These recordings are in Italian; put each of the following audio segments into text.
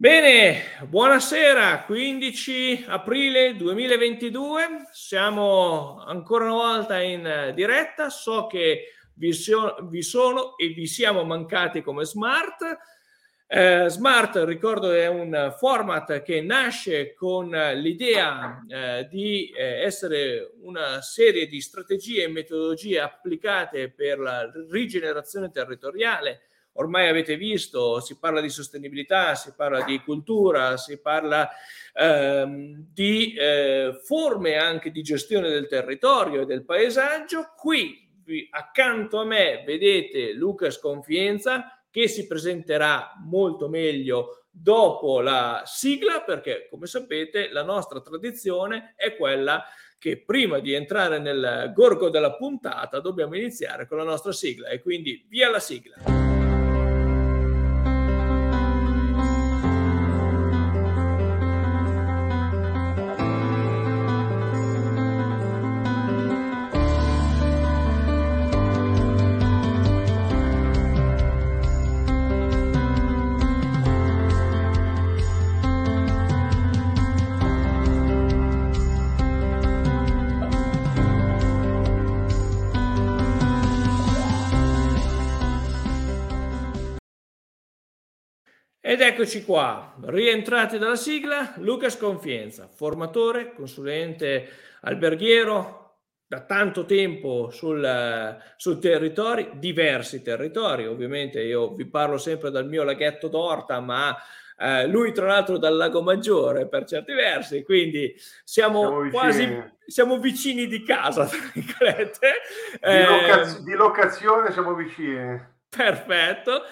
Bene, buonasera, 15 aprile 2022, siamo ancora una volta in diretta, so che vi, so, vi sono e vi siamo mancati come Smart. Eh, Smart, ricordo, è un format che nasce con l'idea eh, di eh, essere una serie di strategie e metodologie applicate per la rigenerazione territoriale ormai avete visto, si parla di sostenibilità, si parla di cultura, si parla ehm, di eh, forme anche di gestione del territorio e del paesaggio. Qui accanto a me vedete Luca Sconfienza che si presenterà molto meglio dopo la sigla perché come sapete la nostra tradizione è quella che prima di entrare nel gorgo della puntata dobbiamo iniziare con la nostra sigla e quindi via la sigla. Eccoci qua, rientrati dalla sigla, Luca Sconfienza, formatore, consulente alberghiero da tanto tempo sul, sul territori, diversi territori, ovviamente io vi parlo sempre dal mio laghetto d'Orta, ma eh, lui tra l'altro dal Lago Maggiore per certi versi, quindi siamo, siamo quasi siamo vicini di casa, tra virgolette. Di, locaz- eh, di locazione siamo vicini. Perfetto.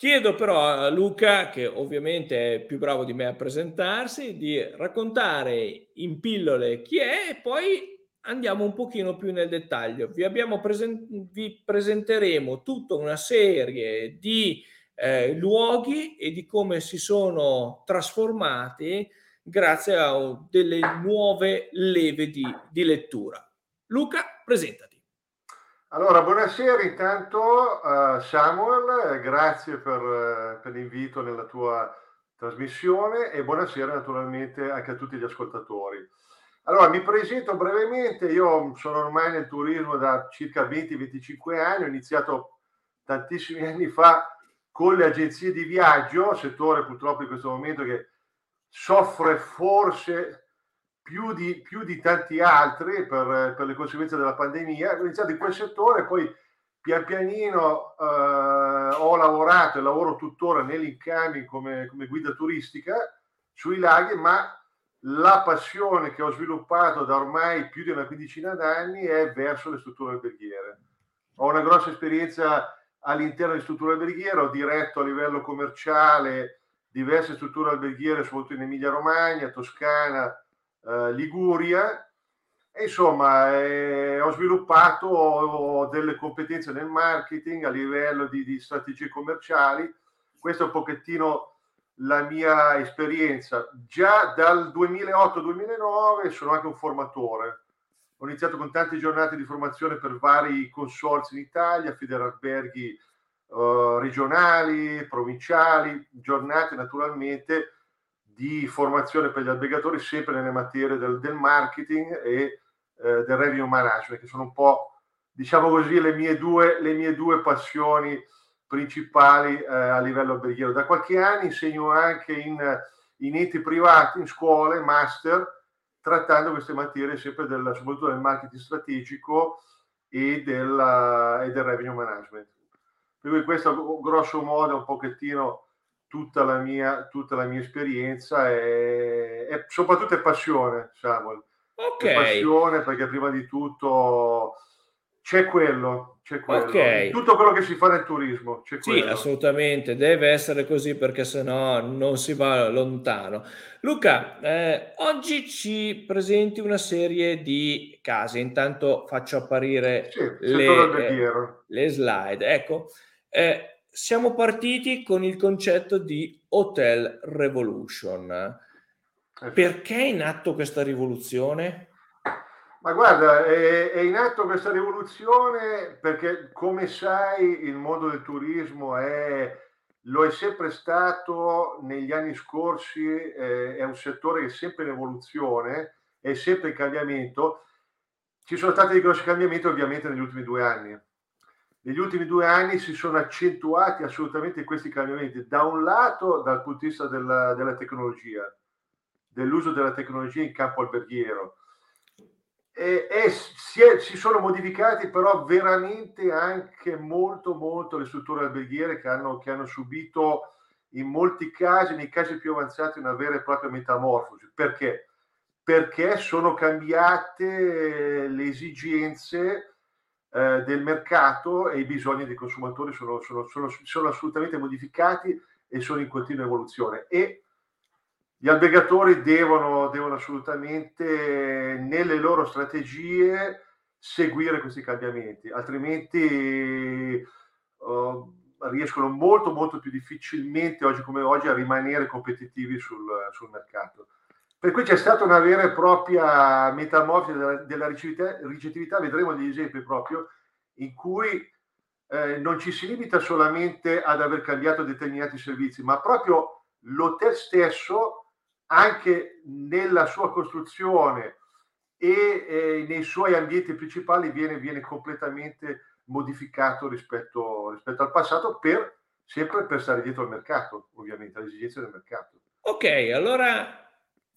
Chiedo però a Luca, che ovviamente è più bravo di me a presentarsi, di raccontare in pillole chi è e poi andiamo un pochino più nel dettaglio. Vi, presen- vi presenteremo tutta una serie di eh, luoghi e di come si sono trasformati grazie a delle nuove leve di, di lettura. Luca, presentati. Allora, buonasera intanto uh, Samuel, grazie per, uh, per, l'invito nella tua trasmissione e buonasera naturalmente anche a tutti gli ascoltatori. Allora, mi presento brevemente, io sono ormai nel turismo da circa 20-25 anni, ho iniziato tantissimi anni fa con le agenzie di viaggio, settore purtroppo in questo momento che soffre forse più di, più di tanti altri per, per, le conseguenze della pandemia. Ho iniziato in quel settore, poi pian pianino eh, ho lavorato e lavoro tuttora nell'incoming come, come guida turistica sui laghi, ma la passione che ho sviluppato da ormai più di una quindicina d'anni è verso le strutture alberghiere. Ho una grossa esperienza all'interno di strutture alberghiere, ho diretto a livello commerciale diverse strutture alberghiere, soprattutto in Emilia Romagna, Toscana, eh, Liguria. E insomma, eh, ho sviluppato delle competenze nel marketing a livello di, di strategie commerciali. Questo è un pochettino la mia esperienza. Già dal 2008-2009 sono anche un formatore. Ho iniziato con tante giornate di formazione per vari consorzi in Italia, Federalberghi uh, regionali, provinciali, giornate naturalmente di formazione per gli albergatori sempre nelle materie del, del marketing e eh, del revenue management, che sono un po', diciamo così, le mie due, le mie due passioni principali eh, a livello alberghiero. Da qualche anno insegno anche in, in enti privati, in scuole, master, trattando queste materie sempre del, soprattutto del marketing strategico e, della, e del revenue management. Per cui questo grosso modo è un pochettino tutta la mia, tutta la mia esperienza e, e soprattutto è passione, Samuel. Ok. È passione perché prima di tutto c'è quello, c'è quello. Okay. Tutto quello che si fa nel turismo. C'è sì, assolutamente, deve essere così perché sennò non si va lontano. Luca, eh, oggi ci presenti una serie di casi, intanto faccio apparire sì, le, eh, le, slide. Ecco, eh, siamo partiti con il concetto di Hotel Revolution. Eh Perché è in atto questa rivoluzione? Ma guarda, è, è, in atto questa rivoluzione perché, come sai, il mondo del turismo è lo è sempre stato negli anni scorsi, eh, è un settore che è sempre in evoluzione, è sempre in cambiamento. Ci sono stati dei grossi cambiamenti ovviamente negli ultimi due anni. Negli ultimi due anni si sono accentuati assolutamente questi cambiamenti, da un lato dal punto di vista della, della tecnologia, dell'uso della tecnologia in campo alberghiero, e, e si, è, si, sono modificati però veramente anche molto molto le strutture alberghiere che hanno, che hanno subito in molti casi, nei casi più avanzati, una vera e propria metamorfosi. Perché? Perché sono cambiate le esigenze eh, del mercato e i bisogni dei consumatori sono, sono, sono, sono assolutamente modificati e sono in continua evoluzione. E gli albergatori devono, devono assolutamente nelle loro strategie seguire questi cambiamenti, altrimenti uh, riescono molto molto più difficilmente oggi come oggi a rimanere competitivi sul, sul mercato. Per cui c'è stata una vera e propria metamorfosi della, della ricettività, vedremo degli esempi proprio in cui eh, non ci si limita solamente ad aver cambiato determinati servizi, ma proprio l'hotel stesso anche nella sua costruzione e eh, nei suoi ambienti principali viene, viene completamente modificato rispetto, rispetto, al passato per sempre per stare dietro al mercato, ovviamente, alle esigenze del mercato. Ok, allora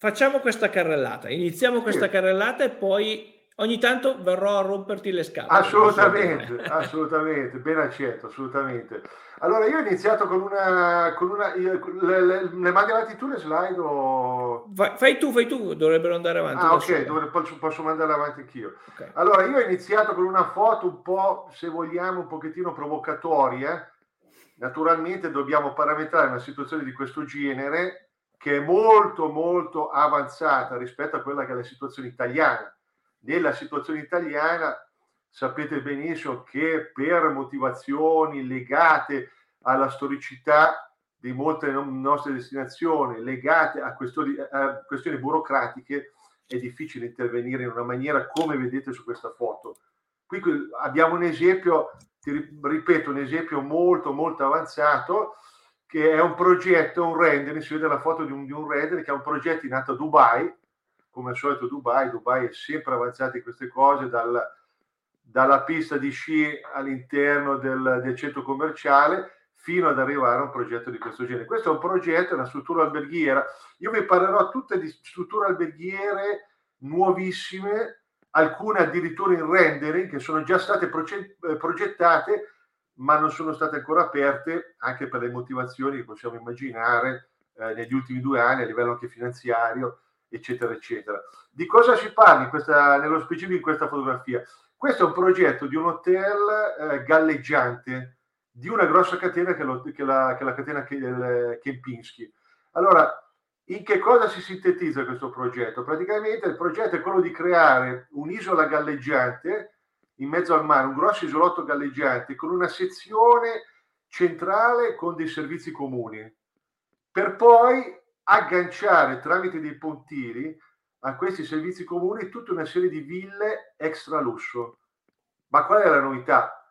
facciamo questa carrellata, iniziamo questa sì. carrellata e poi ogni tanto verrò a romperti le scatole. Assolutamente, assolutamente, ben accetto, assolutamente. Allora, io ho iniziato con una... Con una io, le, le, le mandi avanti tu le slide o... Fai, fai, tu, fai tu, dovrebbero andare avanti. Ah, ok, dovre, posso, posso mandare avanti anch'io. Okay. Allora, io ho iniziato con una foto un po', se vogliamo, un pochettino provocatoria. Naturalmente dobbiamo parametrare una situazione di questo genere che è molto, molto avanzata rispetto a quella che è la situazione italiana nella situazione italiana sapete benissimo che per motivazioni legate alla storicità di molte nostre destinazioni, legate a questioni, a questioni burocratiche, è difficile intervenire in una maniera come vedete su questa foto. Qui abbiamo un esempio, ti ripeto, un esempio molto molto avanzato che è un progetto, un rendering, si vede la foto di un, di un rendering che è un progetto nato a Dubai, come al solito Dubai, Dubai è sempre avanzata in queste cose, dal, dalla pista di sci all'interno del, del, centro commerciale fino ad arrivare a un progetto di questo genere. Questo è un progetto, una struttura alberghiera. Io vi parlerò tutte di strutture alberghiere nuovissime, alcune addirittura in rendering, che sono già state eh, progettate, ma non sono state ancora aperte, anche per le motivazioni che possiamo immaginare eh, negli ultimi due anni a livello anche finanziario eccetera, eccetera. Di cosa si parla questa, nello specifico in questa fotografia? Questo è un progetto di un hotel eh, galleggiante di una grossa catena che, lo, che, la, che la catena Kempinski. Allora, in che cosa si sintetizza questo progetto? Praticamente il progetto è quello di creare un'isola galleggiante in mezzo al mare, un grosso isolotto galleggiante con una sezione centrale con dei servizi comuni, per poi agganciare tramite dei pontili a questi servizi comuni tutta una serie di ville extra lusso. Ma qual è la novità?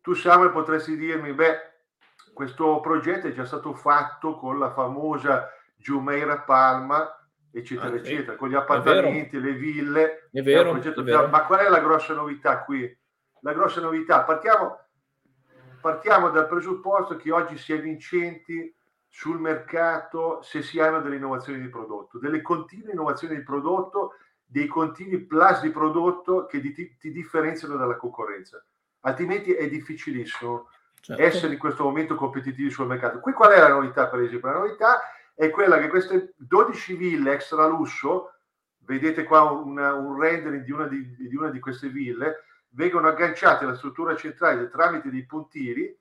Tu Samuel potresti dirmi, beh, questo progetto è già stato fatto con la famosa Jumeirah Palma, eccetera, ah, eccetera, con gli appartamenti, le ville. È vero, è vero. Ma qual è la grossa novità qui? La grossa novità, partiamo, partiamo dal presupposto che oggi si è vincenti sul mercato se si hanno delle innovazioni di prodotto, delle continue innovazioni di prodotto, dei continui plus di prodotto che ti, ti differenziano dalla concorrenza. Altrimenti è difficilissimo certo. essere in questo momento competitivi sul mercato. Qui qual è la novità, per esempio? La novità è quella che queste 12 ville extra lusso, vedete qua una, un rendering di una di, di una di queste ville, vengono agganciate alla struttura centrale tramite dei puntini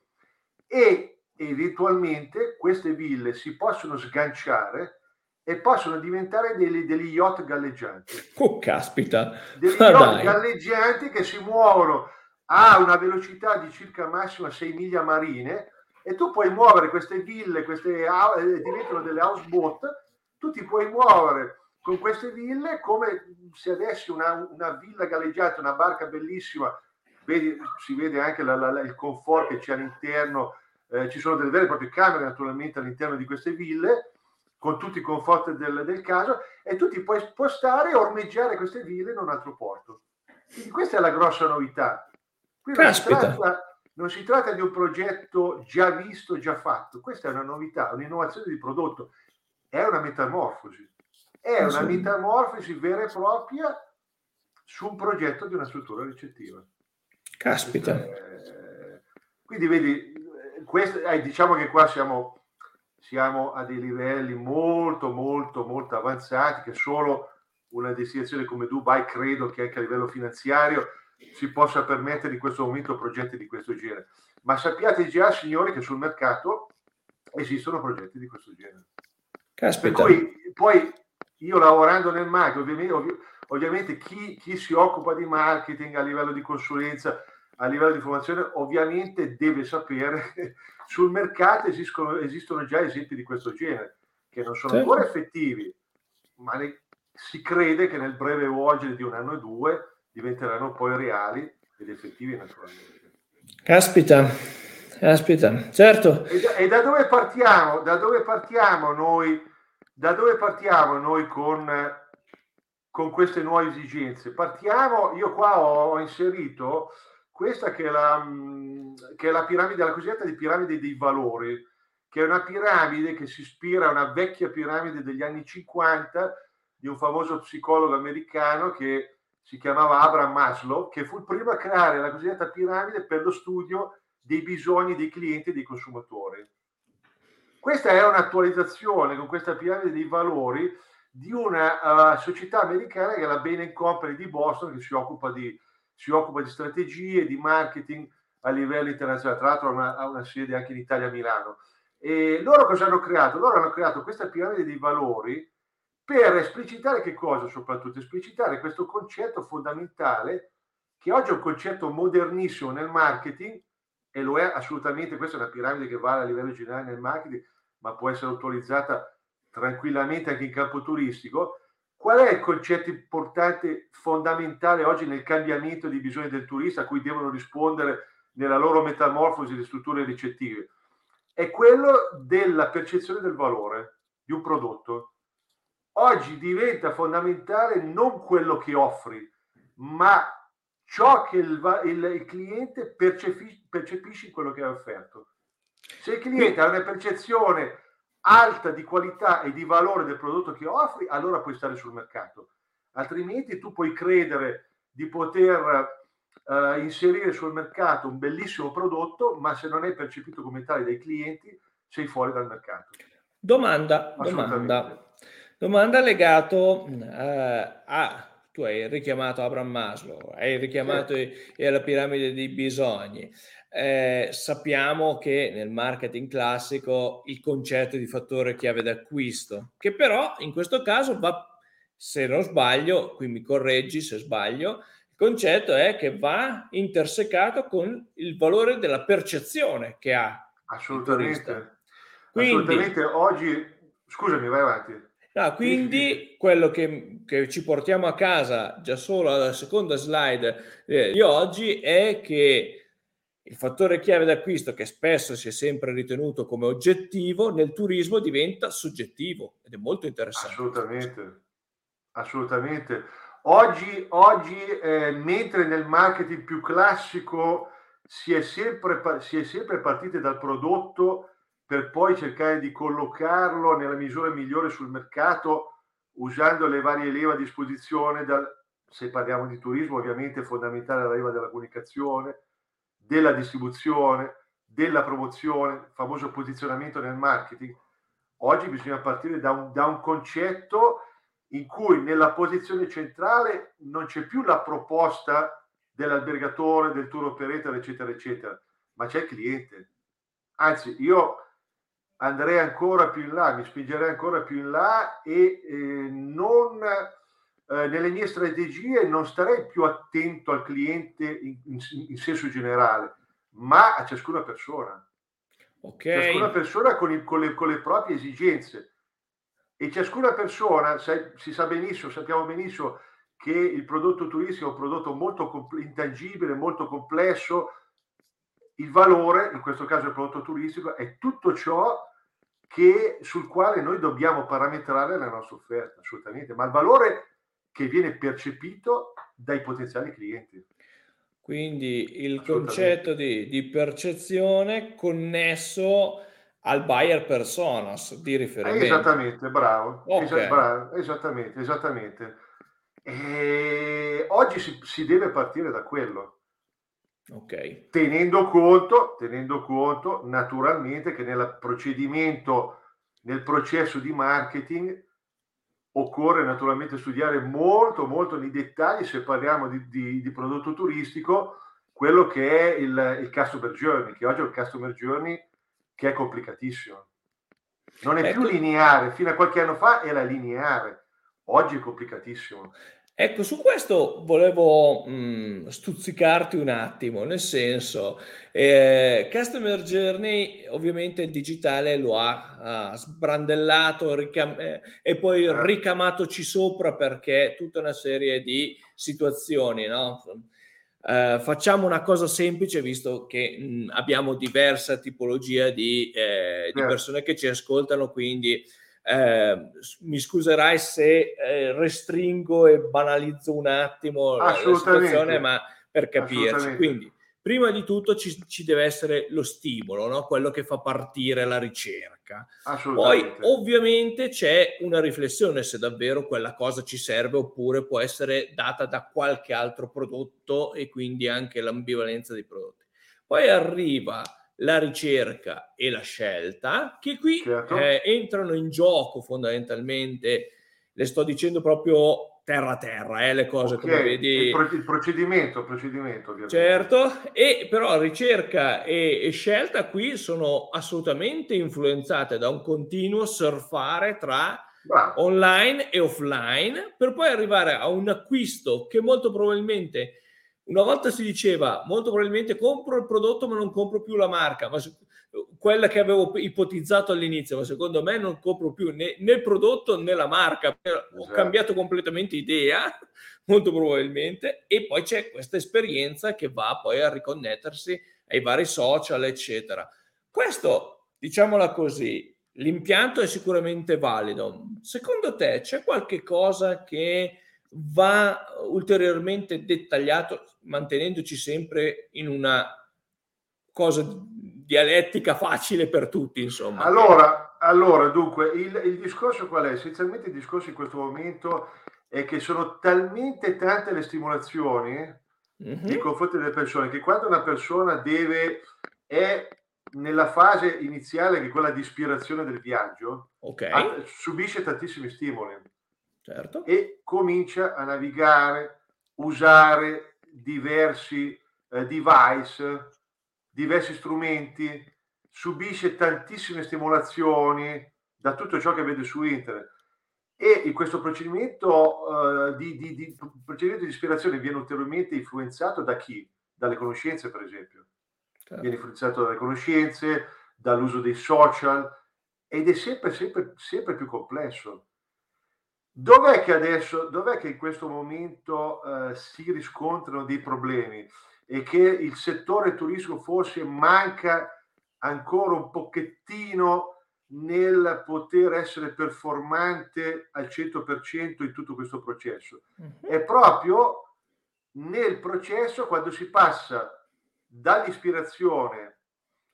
e eventualmente queste ville si possono sganciare e possono diventare degli, degli yacht galleggianti. Oh, caspita! Degli ah, yacht dai. galleggianti che si muovono a una velocità di circa massima 6 miglia marine e tu puoi muovere queste ville, queste eh, diventano delle houseboat, tu ti puoi muovere con queste ville come se avessi una, una villa galleggiata, una barca bellissima, vedi, si vede anche la, la, il comfort che c'è all'interno eh, ci sono delle vere e proprie camere naturalmente all'interno di queste ville, con tutti i conforti del, del caso, e tu ti puoi spostare e ormeggiare queste ville in un altro porto. Quindi questa è la grossa novità. Qui non si, tratta, non si, tratta, di un progetto già visto, già fatto, questa è una novità, un'innovazione di prodotto, è una metamorfosi, è una metamorfosi vera e propria su un progetto di una struttura ricettiva. Caspita. Eh, quindi vedi, questo, eh, diciamo che qua siamo, siamo a dei livelli molto, molto, molto avanzati che solo una destinazione come Dubai credo che anche a livello finanziario si possa permettere in questo momento progetti di questo genere. Ma sappiate già, signori, che sul mercato esistono progetti di questo genere. Caspita. Per cui poi io lavorando nel marketing, ovviamente, ovvi, ovviamente chi, chi, si occupa di marketing a livello di consulenza, a livello di formazione, ovviamente deve sapere che sul mercato esistono, esistono già esempi di questo genere, che non sono certo. ancora effettivi, ma ne, si crede che nel breve volgere di un anno e due diventeranno poi reali ed effettivi naturalmente. Caspita, caspita, certo. E da, e da dove partiamo? Da dove partiamo noi? Da dove partiamo noi con, con queste nuove esigenze? Partiamo, io qua ho, ho inserito questa che è, la, che è la piramide, la cosiddetta di piramide dei valori, che è una piramide che si ispira a una vecchia piramide degli anni 50 di un famoso psicologo americano che si chiamava Abraham Maslow, che fu il primo a creare la cosiddetta piramide per lo studio dei bisogni dei clienti e dei consumatori. Questa è un'attualizzazione con questa piramide dei valori di una uh, società americana che è la Bain Company di Boston che si occupa di, si occupa di strategie, di marketing a livello internazionale, tra l'altro ha una, ha una sede anche in Italia a Milano. E loro cosa hanno creato? Loro hanno creato questa piramide dei valori per esplicitare che cosa soprattutto? Esplicitare questo concetto fondamentale che oggi è un concetto modernissimo nel marketing e lo è assolutamente, questa è una piramide che vale a livello generale nel marketing, ma può essere utilizzata tranquillamente anche in campo turistico. Qual è il concetto importante, fondamentale oggi nel cambiamento dei bisogni del turista a cui devono rispondere nella loro metamorfosi le strutture ricettive? È quello della percezione del valore di un prodotto oggi diventa fondamentale non quello che offri, ma ciò che il, il, il cliente percepisce, percepisce in quello che hai offerto. Se il cliente ha una percezione alta di qualità e di valore del prodotto che offri, allora puoi stare sul mercato. Altrimenti tu puoi credere di poter uh, inserire sul mercato un bellissimo prodotto, ma se non è percepito come tale dai clienti, sei fuori dal mercato. Domanda, domanda. Domanda legato eh, a tu hai richiamato Abraham Maslow, hai richiamato sì. la piramide dei bisogni. Eh, sappiamo che nel marketing classico il concetto di fattore chiave d'acquisto, che però in questo caso va, se non sbaglio, qui mi correggi se sbaglio, il concetto è che va intersecato con il valore della percezione che ha. Assolutamente. Quindi, Assolutamente. Oggi, scusami, vai avanti. No, quindi quello che, che, ci portiamo a casa già solo alla seconda slide eh, di oggi è che il fattore chiave d'acquisto che spesso si è sempre ritenuto come oggettivo nel turismo diventa soggettivo ed è molto interessante. Assolutamente, assolutamente. Oggi, oggi eh, mentre nel marketing più classico si è sempre, si è sempre partiti dal prodotto per poi cercare di collocarlo nella misura migliore sul mercato usando le varie leve a disposizione, dal, se parliamo di turismo ovviamente è fondamentale la leva della comunicazione, della distribuzione, della promozione, il famoso posizionamento nel marketing. Oggi bisogna partire da un, da un concetto in cui nella posizione centrale non c'è più la proposta dell'albergatore, del tour operator, eccetera, eccetera, ma c'è il cliente. Anzi, io andrei ancora più in là, mi spingerei ancora più in là e eh, non eh, nelle mie strategie non starei più attento al cliente in, in, in senso generale, ma a ciascuna persona. Okay. Ciascuna persona con, il, con, le, con, le, proprie esigenze. E ciascuna persona, sai, si sa benissimo, sappiamo benissimo che il prodotto turistico è un prodotto molto compl- intangibile, molto complesso, il valore, in questo caso il prodotto turistico, è tutto ciò che, sul quale noi dobbiamo parametrare la nostra offerta, assolutamente, ma il valore che viene percepito dai potenziali clienti. Quindi il concetto di, di, percezione connesso al buyer personas di riferimento. Esattamente, bravo. Okay. Esa- bravo. Esattamente, esattamente. E oggi si, si deve partire da quello. Ok. Tenendo conto, tenendo conto naturalmente che nel procedimento, nel processo di marketing occorre naturalmente studiare molto, molto nei dettagli, se parliamo di, di, di prodotto turistico, quello che è il, il, customer journey, che oggi è un customer journey che è complicatissimo. Non è ecco. più lineare, fino a qualche anno fa era lineare, oggi è complicatissimo. Ecco, su questo volevo mh, mm, stuzzicarti un attimo, nel senso, eh, Customer Journey ovviamente il digitale lo ha, ha sbrandellato ricam- eh, e poi certo. ricamatoci sopra perché tutta una serie di situazioni, no? Eh, facciamo una cosa semplice visto che mh, abbiamo diversa tipologia di, eh, di certo. persone che ci ascoltano, quindi eh, mi scuserai se eh, restringo e banalizzo un attimo la, la situazione, ma per capirci. Quindi, prima di tutto ci, ci deve essere lo stimolo, no? quello che fa partire la ricerca. Poi, ovviamente, c'è una riflessione se davvero quella cosa ci serve oppure può essere data da qualche altro prodotto e quindi anche l'ambivalenza dei prodotti. Poi arriva la ricerca e la scelta, che qui certo. eh, entrano in gioco fondamentalmente, le sto dicendo proprio terra a terra, eh, le cose okay. come vedi. Il, pro- il procedimento, il procedimento ovviamente. Certo, e però ricerca e, e, scelta qui sono assolutamente influenzate da un continuo surfare tra Bravo. online e offline per poi arrivare a un acquisto che molto probabilmente una volta si diceva molto probabilmente compro il prodotto ma non compro più la marca, ma quella che avevo ipotizzato all'inizio, ma secondo me non compro più né, né il prodotto né la marca, ho esatto. cambiato completamente idea, molto probabilmente, e poi c'è questa esperienza che va poi a riconnettersi ai vari social, eccetera. Questo, diciamola così, l'impianto è sicuramente valido. Secondo te c'è qualche cosa che va ulteriormente dettagliato mantenendoci sempre in una cosa dialettica facile per tutti, insomma. Allora, allora dunque, il, il discorso qual è? Essenzialmente il discorso in questo momento è che sono talmente tante le stimolazioni mm-hmm. nei confronti delle persone che quando una persona deve, è nella fase iniziale che è quella di ispirazione del viaggio, okay. subisce tantissimi stimoli certo. e comincia a navigare, usare diversi eh, device, diversi strumenti, subisce tantissime stimolazioni da tutto ciò che vede su internet. E in questo procedimento, uh, di, di, di, procedimento di ispirazione viene ulteriormente influenzato da chi? Dalle conoscenze, per esempio. Certo. Viene influenzato dalle conoscenze, dall'uso dei social ed è sempre, sempre, sempre più complesso. Dov'è che adesso, dov'è che in questo momento eh, si riscontrano dei problemi e che il settore turistico forse manca ancora un pochettino nel poter essere performante al 100% in tutto questo processo? Uh-huh. È proprio nel processo quando si passa dall'ispirazione,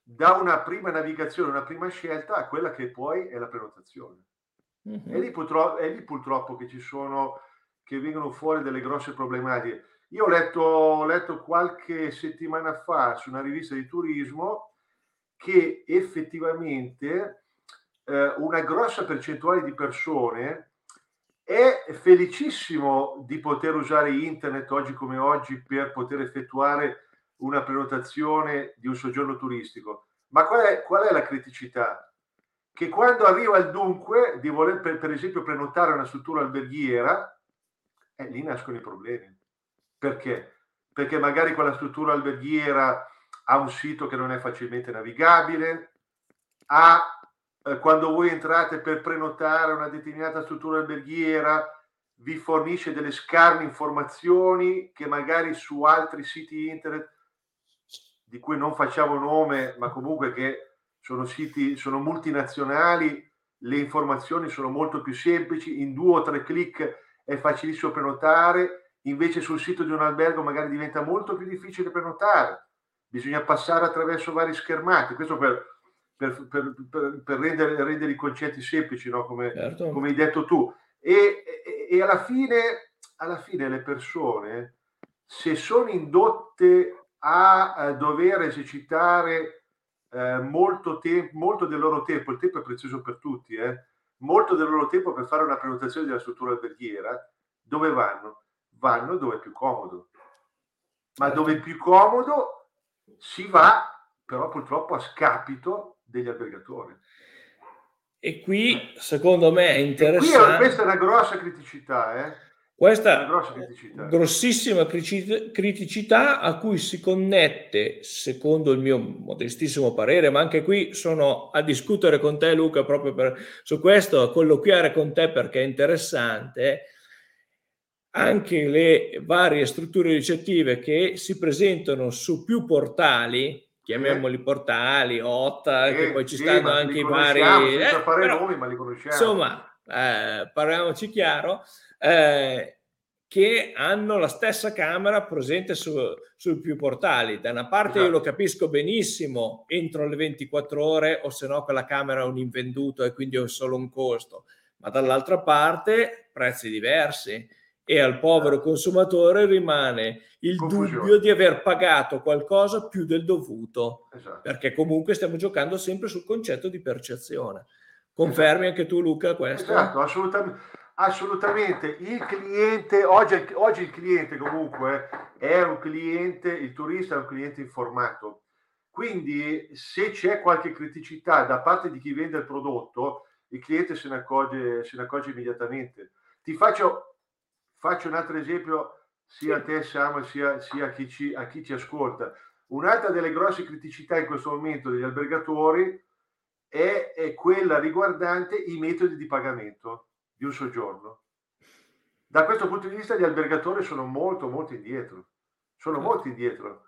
da una prima navigazione, una prima scelta a quella che poi è la prenotazione. Mm-hmm. È, lì purtroppo, è lì purtroppo che ci sono, che vengono fuori delle grosse problematiche. Io ho letto, ho letto qualche settimana fa su una rivista di turismo che effettivamente eh, una grossa percentuale di persone è felicissimo di poter usare internet oggi come oggi per poter effettuare una prenotazione di un soggiorno turistico. Ma qual è, qual è la criticità? Che quando arriva il dunque di voler per, per esempio prenotare una struttura alberghiera, eh, lì nascono i problemi. Perché? Perché magari quella struttura alberghiera ha un sito che non è facilmente navigabile, ha, eh, quando voi entrate per prenotare una determinata struttura alberghiera, vi fornisce delle scarne informazioni che magari su altri siti internet di cui non facciamo nome, ma comunque che sono siti, sono multinazionali, le informazioni sono molto più semplici, in due o tre clic è facilissimo prenotare, invece sul sito di un albergo magari diventa molto più difficile prenotare, bisogna passare attraverso vari schermati, questo per, per, per, per rendere, rendere, i concetti semplici, no? come, certo. come, hai detto tu. E, e, e alla, fine, alla fine le persone, se sono indotte a, a dover esercitare eh, molto, tempo, molto del loro tempo, il tempo è prezioso per tutti, eh? molto del loro tempo per fare una prenotazione della struttura alberghiera, dove vanno? Vanno dove è più comodo. Ma certo. dove è più comodo si va, però purtroppo a scapito degli albergatori. E qui, secondo me, è interessante. Qui questa è una grossa criticità, eh? Questa criticità. grossissima criticità a cui si connette, secondo il mio modestissimo parere, ma anche qui sono a discutere con te Luca proprio per, su questo, a colloquiare con te perché è interessante, anche le varie strutture ricettive che si presentano su più portali, chiamiamoli portali, OTA, eh, che poi ci sì, stanno anche i vari... Eh, fare però, nomi, ma li conosciamo. Insomma, eh, parliamoci chiaro, eh, che hanno la stessa camera presente su, su più portali. Da una parte esatto. io lo capisco benissimo, entro le 24 ore o se no quella camera è un invenduto e quindi è solo un costo, ma dall'altra parte prezzi diversi e al povero esatto. consumatore rimane il Confusione. dubbio di aver pagato qualcosa più del dovuto, esatto. perché comunque stiamo giocando sempre sul concetto di percezione. Confermi esatto. anche tu Luca questo? Esatto, assolutamente. Assolutamente, il cliente, oggi, oggi, il cliente comunque è un cliente, il turista è un cliente informato, quindi se c'è qualche criticità da parte di chi vende il prodotto, il cliente se ne accorge, se ne accorge immediatamente. Ti faccio, faccio un altro esempio sia a te Samuel sia, sia a, chi ci, a chi ci ascolta. Un'altra delle grosse criticità in questo momento degli albergatori è, è quella riguardante i metodi di pagamento di un soggiorno. Da questo punto di vista gli albergatori sono molto molto indietro, sono molto indietro.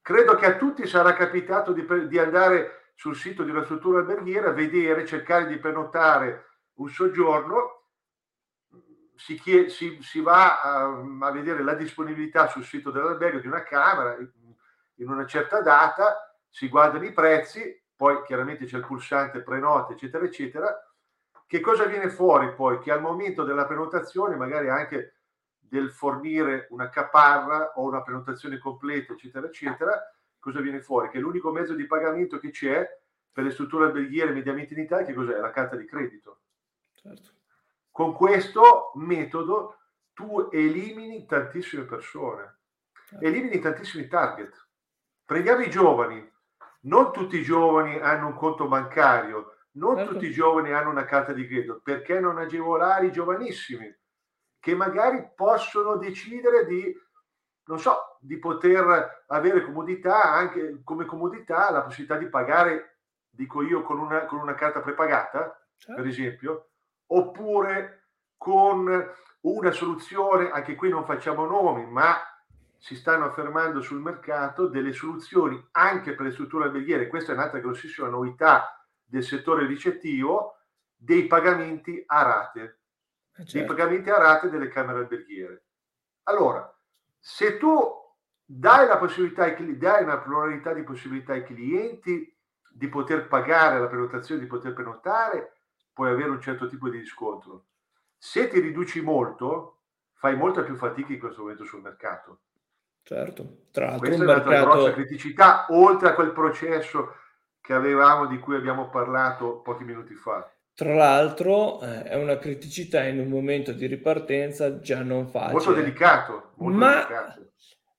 Credo che a tutti sarà capitato di, di andare sul sito di una struttura alberghiera, vedere, cercare di prenotare un soggiorno, si, chiede, si, si va a, a, vedere la disponibilità sul sito dell'albergo di una camera in una certa data, si guardano i prezzi, poi chiaramente c'è il pulsante prenota, eccetera, eccetera, che cosa viene fuori poi? Che al momento della prenotazione, magari anche del fornire una caparra o una prenotazione completa, eccetera, eccetera, cosa viene fuori? Che l'unico mezzo di pagamento che c'è per le strutture alberghiere mediamente in Italia, che cos'è? La carta di credito. Certo. Con questo metodo tu elimini tantissime persone, certo. elimini tantissimi target. Prendiamo i giovani, non tutti i giovani hanno un conto bancario, non certo. tutti i giovani hanno una carta di credito, perché non agevolare i giovanissimi che magari possono decidere di, non so, di poter avere comodità, anche come comodità, la possibilità di pagare, dico io, con una, con una carta prepagata, certo. per esempio, oppure con una soluzione, anche qui non facciamo nomi, ma si stanno affermando sul mercato delle soluzioni anche per le strutture alberghiere. Questa è un'altra grossissima novità del settore ricettivo dei pagamenti a rate, eh certo. dei pagamenti a rate delle camere alberghiere. Allora, se tu dai la possibilità, dai una pluralità di possibilità ai clienti di poter pagare la prenotazione, di poter prenotare, puoi avere un certo tipo di riscontro. Se ti riduci molto, fai molta più fatica in questo momento sul mercato. Certo, tra l'altro questa è un'altra mercato... grossa criticità, oltre a quel processo che avevamo, di cui abbiamo parlato pochi minuti fa. Tra l'altro eh, è una criticità in un momento di ripartenza già non facile. Molto delicato. Molto ma, delicato.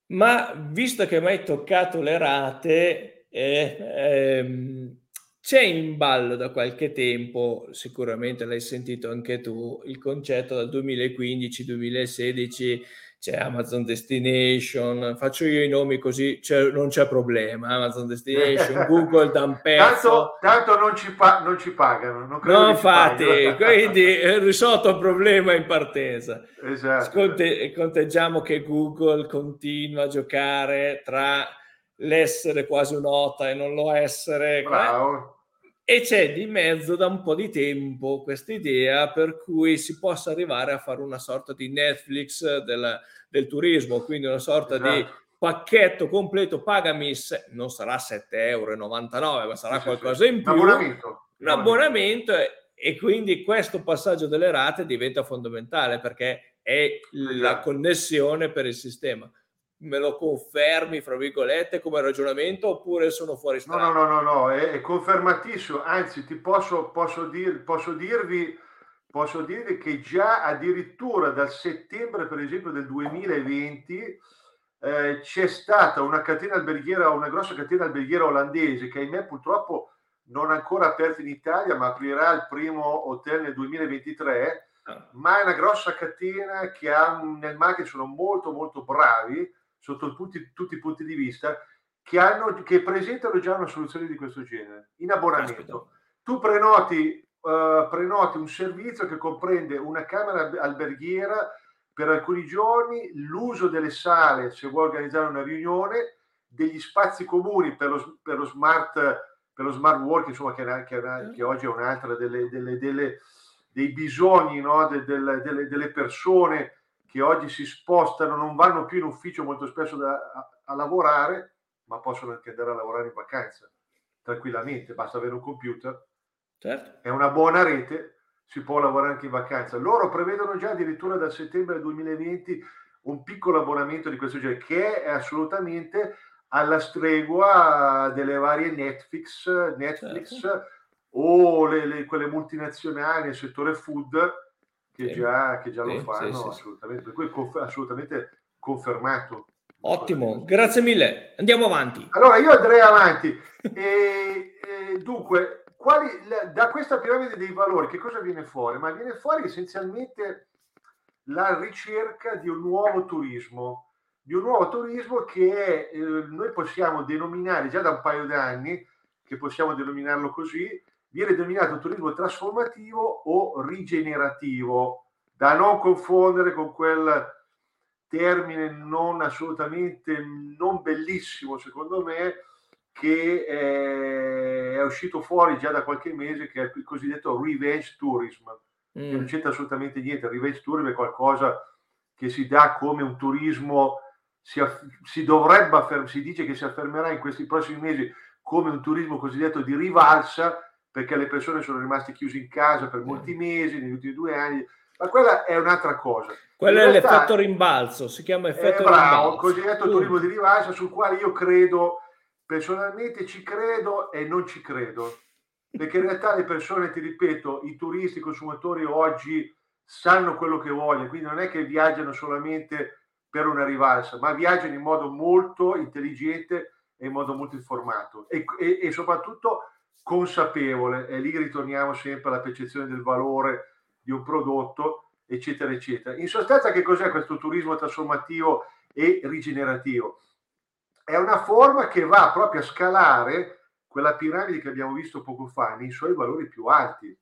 ma visto che mi hai toccato le rate, eh, ehm, c'è in ballo da qualche tempo, sicuramente l'hai sentito anche tu, il concetto dal 2015-2016 c'è Amazon Destination, faccio io i nomi così c'è, non c'è problema, Amazon Destination, Google da un pezzo. Tanto, tanto non, ci pa- non, ci pagano. Non no, infatti, quindi è risolto il problema in partenza. Esatto. Sconte- conteggiamo che Google continua a giocare tra l'essere quasi un'ota e non lo essere. Bravo. E c'è di mezzo da un po' di tempo questa idea per cui si possa arrivare a fare una sorta di Netflix del, del turismo, quindi una sorta esatto. di pacchetto completo, pagami, se, non sarà 7,99 euro, ma sarà sì, qualcosa sì. in più. Un abbonamento. Un abbonamento e, quindi questo passaggio delle rate diventa fondamentale perché è la esatto. connessione per il sistema me lo confermi, fra virgolette, come ragionamento oppure sono fuori strada? No, no, no, no, no è, è, confermatissimo, anzi ti posso, posso, dir, posso, dirvi, posso dirvi che già addirittura dal settembre, per esempio, del 2020 eh, c'è stata una catena alberghiera, una grossa catena alberghiera olandese che ahimè purtroppo non ancora aperto in Italia, ma aprirà il primo hotel nel 2023, ah. ma è una grossa catena che ha nel market sono molto molto bravi sotto tutti, tutti i punti di vista, che, hanno, che, presentano già una soluzione di questo genere, in abbonamento. Aspetta. Tu prenoti, uh, prenoti un servizio che comprende una camera alberghiera per alcuni giorni, l'uso delle sale se vuoi organizzare una riunione, degli spazi comuni per lo, per lo smart per lo smart work, insomma, che, che, che oggi è un'altra delle, delle, delle, dei bisogni no? de, delle, delle persone che oggi si spostano, non vanno più in ufficio molto spesso da, a, a, lavorare, ma possono anche andare a lavorare in vacanza tranquillamente, basta avere un computer, certo. è una buona rete, si può lavorare anche in vacanza. Loro prevedono già addirittura dal settembre 2020 un piccolo abbonamento di questo genere che è assolutamente alla stregua delle varie Netflix, Netflix certo. o le, le, quelle multinazionali nel settore food che, già, che già lo fanno assolutamente, per cui conf- assolutamente confermato. Ottimo, grazie mille. Andiamo avanti. Allora io andrei avanti. e, e, dunque, quali, da questa piramide dei valori che cosa viene fuori? Ma viene fuori essenzialmente la ricerca di un nuovo turismo, di un nuovo turismo che eh, noi possiamo denominare già da un paio di anni, che possiamo denominarlo così, viene denominato turismo trasformativo o rigenerativo, da non confondere con quel termine non assolutamente non bellissimo secondo me che è uscito fuori già da qualche mese che è il cosiddetto revenge tourism mm. non c'entra assolutamente niente il revenge tourism è qualcosa che si dà come un turismo si, si dovrebbe affer- si dice che si affermerà in questi prossimi mesi come un turismo cosiddetto di rivalsa perché le persone sono rimaste chiuse in casa per molti mesi, negli ultimi due anni, ma quella è un'altra cosa. Quello è l'effetto rimbalzo, si chiama effetto eh, bravo, rimbalzo. cosiddetto turismo di rivalsa, sul quale io credo, personalmente ci credo e non ci credo, perché in realtà le persone, ti ripeto, i turisti, i consumatori oggi sanno quello che vogliono, quindi non è che viaggiano solamente per una rivalsa, ma viaggiano in modo molto intelligente e in modo molto informato e, e, e soprattutto consapevole, e lì ritorniamo sempre alla percezione del valore di un prodotto, eccetera, eccetera. In sostanza, che cos'è questo turismo trasformativo e rigenerativo? È una forma che va proprio a scalare quella piramide che abbiamo visto poco fa nei suoi valori più alti.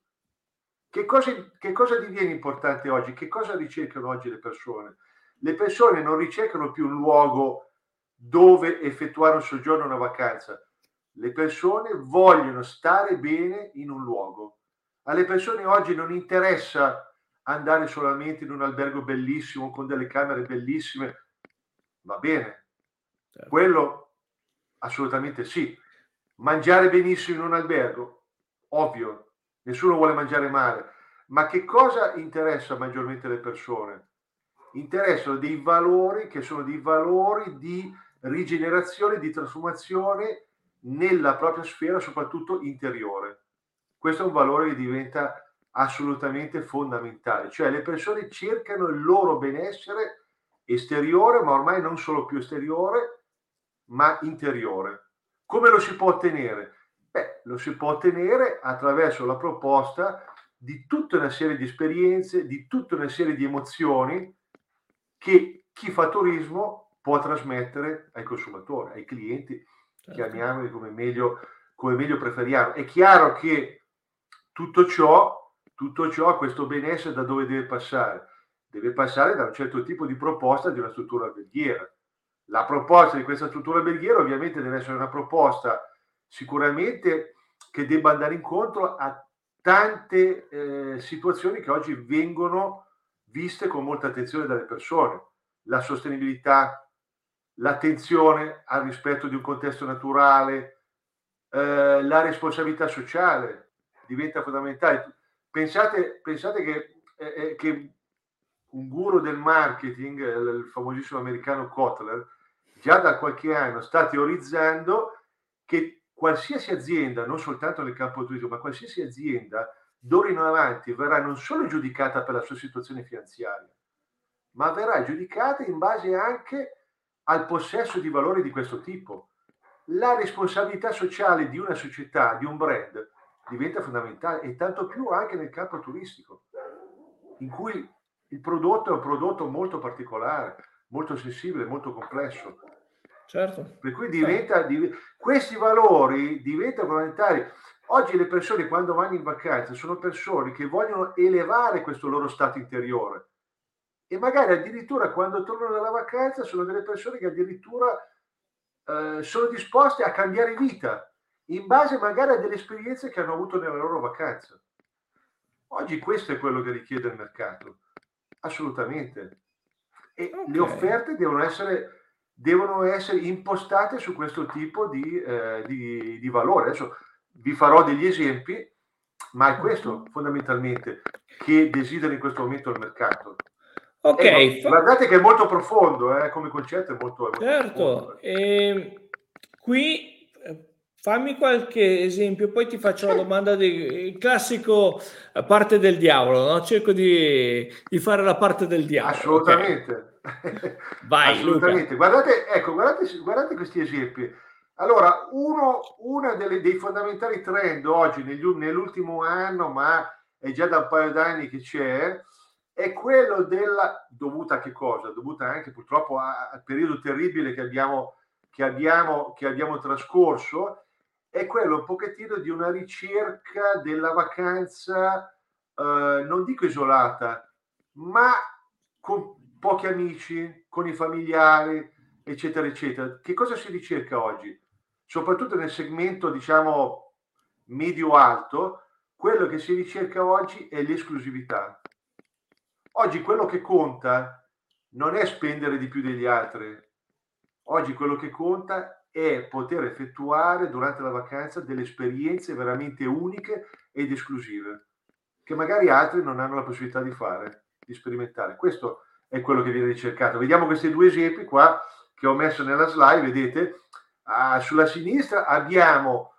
Che cosa, che cosa diviene importante oggi? Che cosa ricercano oggi le persone? Le persone non ricercano più un luogo dove effettuare un soggiorno, una vacanza, le persone vogliono stare bene in un luogo. Alle persone oggi non interessa andare solamente in un albergo bellissimo con delle camere bellissime. Va bene, certo. quello assolutamente sì. Mangiare benissimo in un albergo, ovvio, nessuno vuole mangiare male. Ma che cosa interessa maggiormente le persone? Interessano dei valori che sono dei valori di rigenerazione, di trasformazione nella propria sfera, soprattutto interiore. Questo è un valore che diventa assolutamente fondamentale, cioè le persone cercano il loro benessere esteriore, ma ormai non solo più esteriore, ma interiore. Come lo si può ottenere? Beh, lo si può ottenere attraverso la proposta di tutta una serie di esperienze, di tutta una serie di emozioni che chi fa turismo può trasmettere ai consumatori, ai clienti certo. chiamiamoli come meglio, come meglio preferiamo. È chiaro che tutto ciò, tutto ciò, questo benessere da dove deve passare? Deve passare da un certo tipo di proposta di una struttura alberghiera. La proposta di questa struttura alberghiera ovviamente deve essere una proposta sicuramente che debba andare incontro a tante eh, situazioni che oggi vengono viste con molta attenzione dalle persone. La sostenibilità, l'attenzione al rispetto di un contesto naturale, eh, la responsabilità sociale diventa fondamentale. Pensate, pensate che, eh, eh che, un guru del marketing, il famosissimo americano Kotler, già da qualche anno sta teorizzando che qualsiasi azienda, non soltanto nel campo turistico, ma qualsiasi azienda d'ora in avanti verrà non solo giudicata per la sua situazione finanziaria, ma verrà giudicata in base anche al possesso di valori di questo tipo. La responsabilità sociale di una società, di un brand, diventa fondamentale e tanto più anche nel campo turistico, in cui il prodotto è un prodotto molto particolare, molto sensibile, molto complesso. Certo. Per cui diventa, div- questi valori diventano fondamentali. Oggi le persone quando vanno in vacanza sono persone che vogliono elevare questo loro stato interiore e magari addirittura quando tornano dalla vacanza sono delle persone che addirittura eh, sono disposte a cambiare vita in base magari a delle esperienze che hanno avuto nella loro vacanza. Oggi questo è quello che richiede il mercato, assolutamente. E okay. le offerte devono essere, devono essere impostate su questo tipo di, eh, di, di valore. Adesso vi farò degli esempi, ma è questo fondamentalmente che desidera in questo momento il mercato. Ok. Eh, guardate che è molto profondo, eh, come concetto è molto... È molto certo, e ehm, qui eh, fammi qualche esempio, poi ti faccio la domanda del classico eh, parte del diavolo, no? cerco di, di, fare la parte del diavolo. Assolutamente. Okay. Vai, Assolutamente. Guardate, ecco, guardate, guardate questi esempi. Allora, uno uno dei fondamentali trend oggi, negli, nell'ultimo anno, ma è già da un paio d'anni che c'è, è quello della dovuta a che cosa? Dovuta anche purtroppo al periodo terribile che abbiamo, che abbiamo, che abbiamo trascorso, è quello un pochettino di una ricerca della vacanza, eh, non dico isolata, ma con pochi amici, con i familiari, eccetera, eccetera. Che cosa si ricerca oggi? Soprattutto nel segmento, diciamo, medio-alto, quello che si ricerca oggi è l'esclusività Oggi quello che conta non è spendere di più degli altri, oggi quello che conta è poter effettuare durante la vacanza delle esperienze veramente uniche ed esclusive, che magari altri non hanno la possibilità di fare, di sperimentare. Questo è quello che viene ricercato. Vediamo questi due esempi qua che ho messo nella slide, vedete, ah, sulla sinistra abbiamo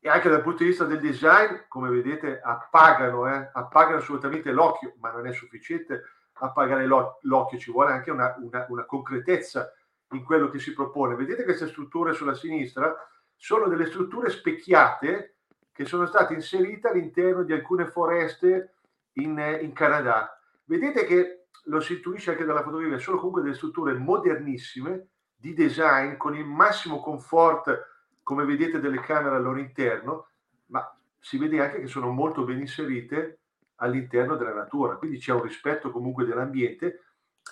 e anche dal punto di vista del design, come vedete, appagano, eh, appagano assolutamente l'occhio, ma non è sufficiente appagare l'occhio, ci vuole anche una, una, una concretezza in quello che si propone. Vedete queste strutture sulla sinistra? Sono delle strutture specchiate che sono state inserite all'interno di alcune foreste in, in Canada. Vedete che lo si intuisce anche dalla fotografia, sono comunque delle strutture modernissime di design con il massimo comfort come vedete delle camere al loro interno, ma si vede anche che sono molto ben inserite all'interno della natura, quindi c'è un rispetto comunque dell'ambiente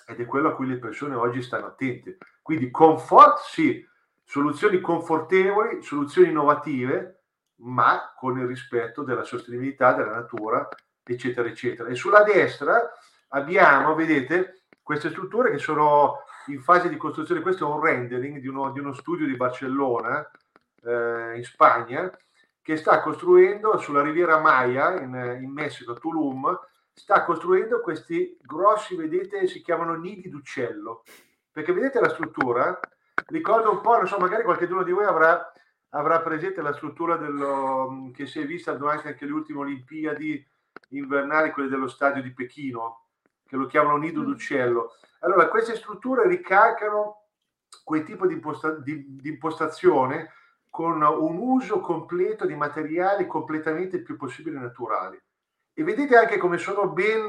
ed è quello a cui le persone oggi stanno attente. Quindi comfort sì, soluzioni confortevoli, soluzioni innovative, ma con il rispetto della sostenibilità della natura, eccetera, eccetera. E sulla destra abbiamo, vedete, queste strutture che sono in fase di costruzione. Questo è un rendering di uno, di uno studio di Barcellona eh, in Spagna, che sta costruendo sulla Riviera Maya in, in Messico, Tulum, sta costruendo questi grossi, vedete, si chiamano nidi d'uccello. Perché vedete la struttura? Ricordo un po', non so, magari qualcuno di voi avrà, avrà presente la struttura dello, che si è vista durante anche le ultime Olimpiadi invernali, quelle dello stadio di Pechino, che lo chiamano nido mm. d'uccello. Allora, queste strutture ricalcano quel tipo di, imposta- di, di impostazione con un uso completo di materiali completamente il più possibile naturali. E vedete anche come sono ben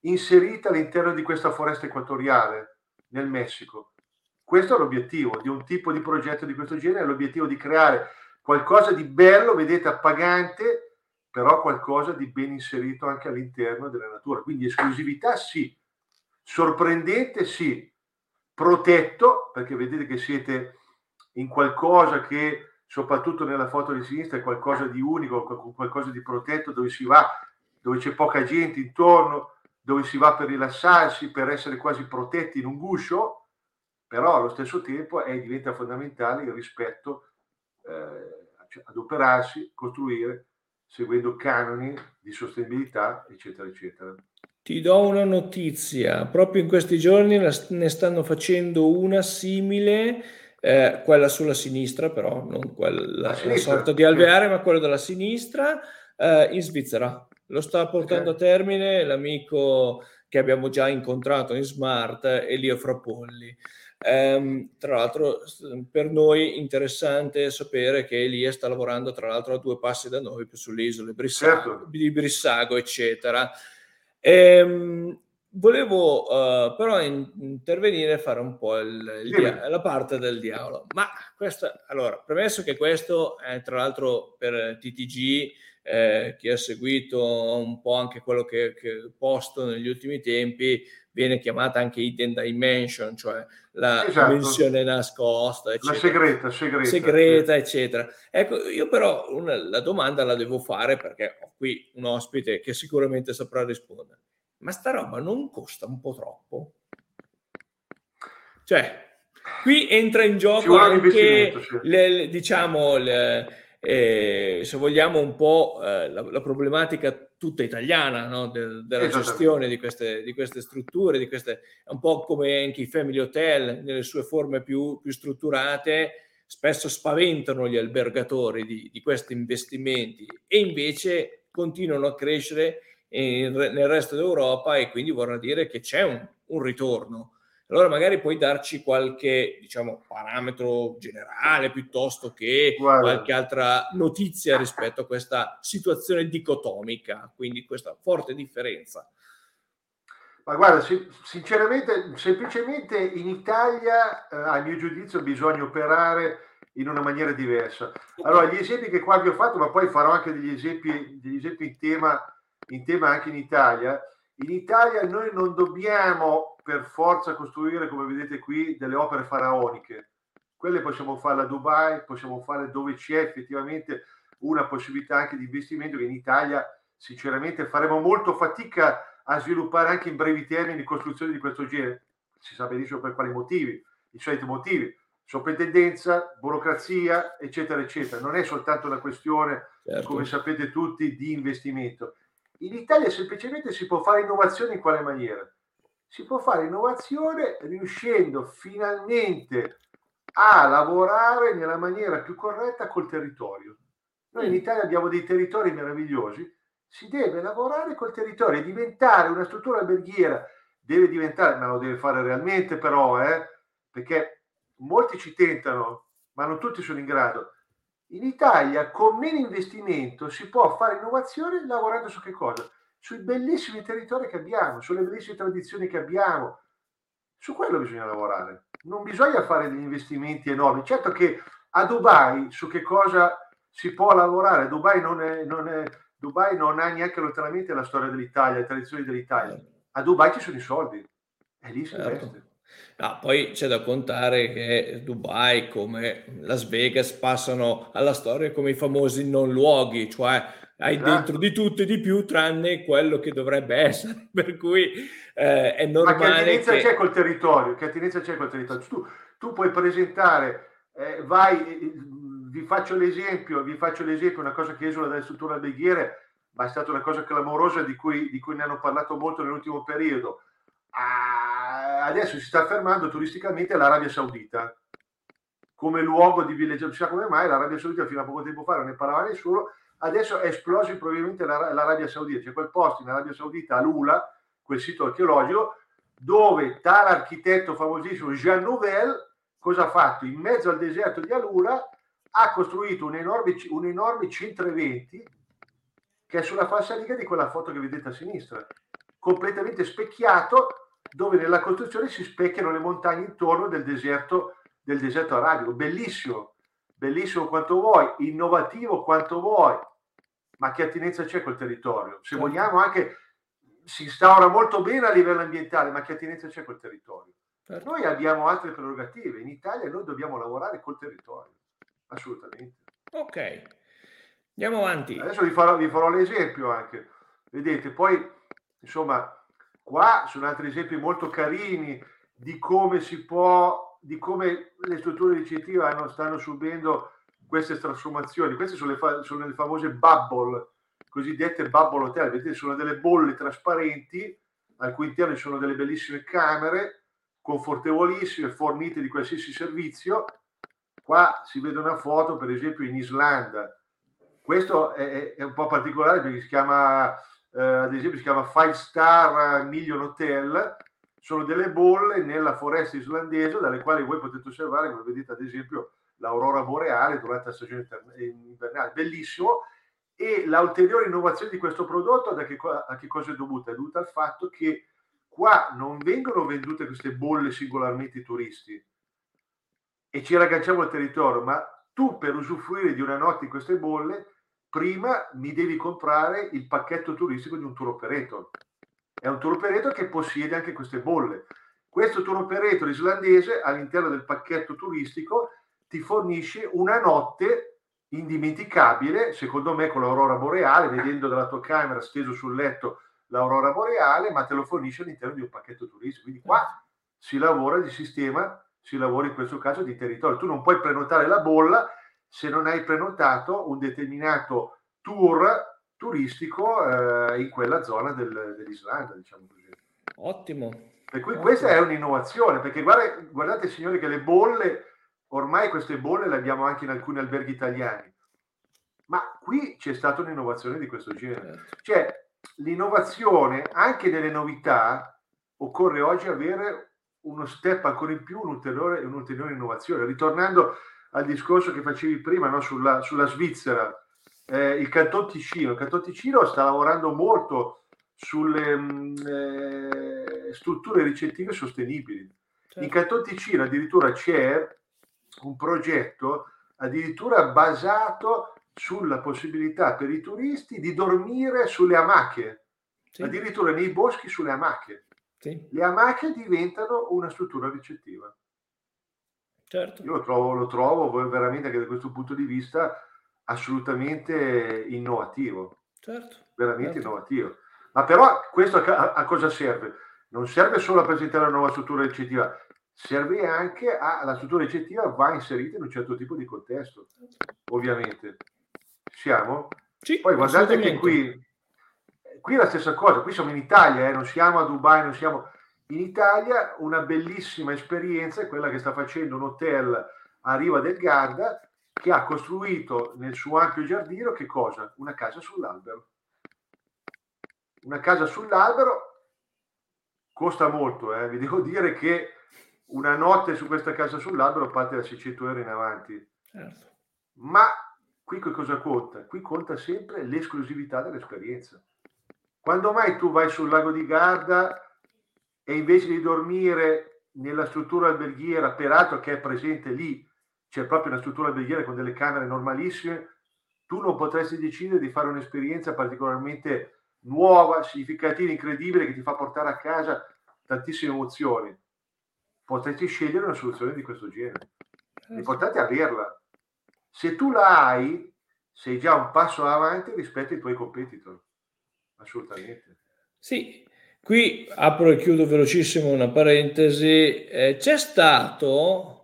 inserite all'interno di questa foresta equatoriale nel Messico. Questo è l'obiettivo di un tipo di progetto di questo genere, è l'obiettivo di creare qualcosa di bello, vedete, appagante, però qualcosa di ben inserito anche all'interno della natura. Quindi esclusività sì, sorprendente sì, protetto, perché vedete che siete in qualcosa che soprattutto nella foto di sinistra è qualcosa di unico, qualcosa di protetto, dove si va, dove c'è poca gente intorno, dove si va per rilassarsi, per essere quasi protetti in un guscio, però allo stesso tempo è, diventa fondamentale il rispetto eh, cioè adoperarsi, costruire, seguendo canoni di sostenibilità, eccetera, eccetera. Ti do una notizia, proprio in questi giorni ne stanno facendo una simile, eh, quella sulla sinistra però, non quella, la, la sorta di alveare, ma quella della sinistra, eh, in Svizzera. Lo sta portando okay. a termine l'amico che abbiamo già incontrato in Smart, Elio Frappolli. Um, tra l'altro per noi interessante sapere che Elia sta lavorando tra l'altro a due passi da noi sulle isole Brissago, certo. di Brissago eccetera ehm, volevo uh, però in, intervenire e fare un po' il, il dia- la parte del diavolo ma questa allora premesso che questo è tra l'altro per TTG eh, chi ha seguito un po' anche quello che, che posto negli ultimi tempi viene chiamata anche hidden dimension, cioè la esatto. dimensione nascosta, eccetera. La segreta, segreta. Segreta, eccetera. Ecco, io però una, la domanda la devo fare perché ho qui un ospite che sicuramente saprà rispondere. Ma sta roba non costa un po' troppo? Cioè, qui entra in gioco anche, le, le, diciamo, le, eh, se vogliamo un po' eh, la, la, problematica tutta italiana no? De, della gestione di queste, di queste, strutture, di queste, un po' come anche i family hotel nelle sue forme più, più strutturate, spesso spaventano gli albergatori di, di, questi investimenti e invece continuano a crescere nel resto d'Europa e quindi vorrà dire che c'è un, un ritorno. Allora magari puoi darci qualche, diciamo, parametro generale piuttosto che Guarda. qualche altra notizia rispetto a questa situazione dicotomica, quindi questa forte differenza. Ma guarda, sinceramente, semplicemente in Italia, eh, a mio giudizio, bisogna operare in una maniera diversa. Allora, gli esempi che qua vi ho fatto, ma poi farò anche degli esempi, degli esempi in, tema, in tema anche in Italia. In Italia noi non dobbiamo per forza costruire, come vedete qui, delle opere faraoniche. Quelle possiamo farle a Dubai, possiamo farle dove c'è effettivamente una possibilità anche di investimento che in Italia sinceramente faremo molto fatica a sviluppare anche in brevi termini costruzioni di questo genere. Si sa benissimo per quali motivi, i soliti motivi, soprintendenza, burocrazia, eccetera, eccetera. Non è soltanto una questione, certo. come sapete tutti, di investimento. In Italia semplicemente si può fare innovazione in quale maniera? si può fare innovazione riuscendo finalmente a lavorare nella maniera più corretta col territorio. Noi in mm. Italia abbiamo dei territori meravigliosi, si deve lavorare col territorio e diventare una struttura alberghiera, deve diventare, ma lo deve fare realmente però, eh, perché molti ci tentano, ma non tutti sono in grado. In Italia con meno investimento si può fare innovazione lavorando su che cosa? sui bellissimi territori che abbiamo, sulle bellissime tradizioni che abbiamo. Su quello bisogna lavorare. Non bisogna fare degli investimenti enormi. Certo che a Dubai su che cosa si può lavorare? Dubai non, è, non, è, Dubai non ha neanche lontanamente la storia dell'Italia, le tradizioni dell'Italia. A Dubai ci sono i soldi e lì si certo. investe. No, poi c'è da contare che Dubai come Las Vegas passano alla storia come i famosi non luoghi, cioè hai esatto. dentro di tutto e di più tranne quello che dovrebbe essere, per cui eh, è normale. Ma che attinenza che... c'è col territorio? Che attinenza c'è col territorio? Tu, tu puoi presentare, eh, vai, eh, vi faccio l'esempio, vi faccio l'esempio, una cosa che esula dalle strutture alberghiere, ma è stata una cosa clamorosa di cui, di cui ne hanno parlato molto nell'ultimo periodo. Ah, adesso si sta affermando turisticamente l'Arabia Saudita come luogo di villeggiamento. Chissà come mai l'Arabia Saudita fino a poco tempo fa non ne parlava nessuno, adesso è esploso probabilmente l'Arabia Saudita, c'è quel posto in Arabia Saudita, a Lula, quel sito archeologico, dove tale architetto famosissimo Jean Nouvel, cosa ha fatto? In mezzo al deserto di Alula ha costruito un enorme, un enorme centro eventi che è sulla falsariga di quella foto che vedete a sinistra, completamente specchiato, dove nella costruzione si specchiano le montagne intorno del deserto, del deserto arabico. Bellissimo, bellissimo quanto vuoi, innovativo quanto vuoi, ma che attinenza c'è col territorio? Se vogliamo anche si instaura molto bene a livello ambientale, ma che attinenza c'è col territorio? Certo. Noi abbiamo altre prerogative. In Italia noi dobbiamo lavorare col territorio. Assolutamente. Ok. Andiamo avanti. Adesso vi farò, vi farò l'esempio anche. Vedete, poi, insomma, qua sono altri esempi molto carini di come si può, di come le strutture ricettive hanno, stanno subendo queste trasformazioni. Queste sono le, fa, sono le famose bubble, cosiddette bubble hotel. Vedete, sono delle bolle trasparenti al cui interno ci sono delle bellissime camere, confortevolissime, fornite di qualsiasi servizio. Qua si vede una foto, per esempio, in Islanda. Questo è, è un po' particolare perché si chiama, eh, ad esempio, si chiama Five Star Million Hotel. Sono delle bolle nella foresta islandese dalle quali voi potete osservare, come vedete ad esempio, l'aurora boreale durante la stagione invernale. Bellissimo. E l'ulteriore innovazione di questo prodotto a che, a che cosa è dovuta? È dovuta al fatto che qua non vengono vendute queste bolle singolarmente ai turisti e ci ragganciamo al territorio, ma tu per usufruire di una notte in queste bolle, prima mi devi comprare il pacchetto turistico di un tour operator. È un tour operator che possiede anche queste bolle. Questo tour operator islandese all'interno del pacchetto turistico ti fornisce una notte indimenticabile, secondo me con l'aurora boreale, vedendo dalla tua camera steso sul letto l'aurora boreale, ma te lo fornisce all'interno di un pacchetto turistico. Quindi qua si lavora di sistema, si lavora in questo caso di territorio. Tu non puoi prenotare la bolla se non hai prenotato un determinato tour turistico eh, in quella zona del, dell'Islanda, diciamo così. Ottimo. Per cui Ottimo. questa è un'innovazione, perché guarda, guardate signori che le bolle Ormai queste bolle le abbiamo anche in alcuni alberghi italiani, ma qui c'è stata un'innovazione di questo genere. Certo. Cioè, l'innovazione, anche nelle novità, occorre oggi avere uno step ancora in più, un'ulteriore, un'ulteriore innovazione. Ritornando al discorso che facevi prima no? sulla, sulla, Svizzera, eh, il Canton Ticino. Il Canton Ticino sta lavorando molto sulle mh, mm, eh, strutture ricettive sostenibili. Certo. In Canton Ticino addirittura c'è un progetto addirittura basato sulla possibilità per i turisti di dormire sulle amache, sì. addirittura nei boschi sulle amache. Sì. Le amache diventano una struttura ricettiva. Certo. Io lo trovo, lo trovo veramente anche da questo punto di vista assolutamente innovativo. Certo. Veramente certo. innovativo. Ma però questo a, a, cosa serve? Non serve solo a presentare una nuova struttura ricettiva, serve anche a la struttura ricettiva va inserita in un certo tipo di contesto, ovviamente. Siamo? Sì, Poi guardate che qui, qui è la stessa cosa, qui siamo in Italia, eh, non siamo a Dubai, non siamo... In Italia una bellissima esperienza è quella che sta facendo un hotel a Riva del Garda che ha costruito nel suo ampio giardino che cosa? Una casa sull'albero. Una casa sull'albero costa molto, eh? vi devo dire che una notte su questa casa sull'albero parte da 600 euro in avanti. Certo. Ma qui che cosa conta? Qui conta sempre l'esclusività dell'esperienza. Quando mai tu vai sul lago di Garda e invece di dormire nella struttura alberghiera, peraltro che è presente lì, c'è proprio una struttura alberghiera con delle camere normalissime, tu non potresti decidere di fare un'esperienza particolarmente nuova, significativa, incredibile, che ti fa portare a casa tantissime emozioni potresti scegliere una soluzione di questo genere. L'importante è averla. Se tu la hai, sei già un passo avanti rispetto ai tuoi competitor. Assolutamente. Sì, qui apro e chiudo velocissimo una parentesi. Eh, c'è stato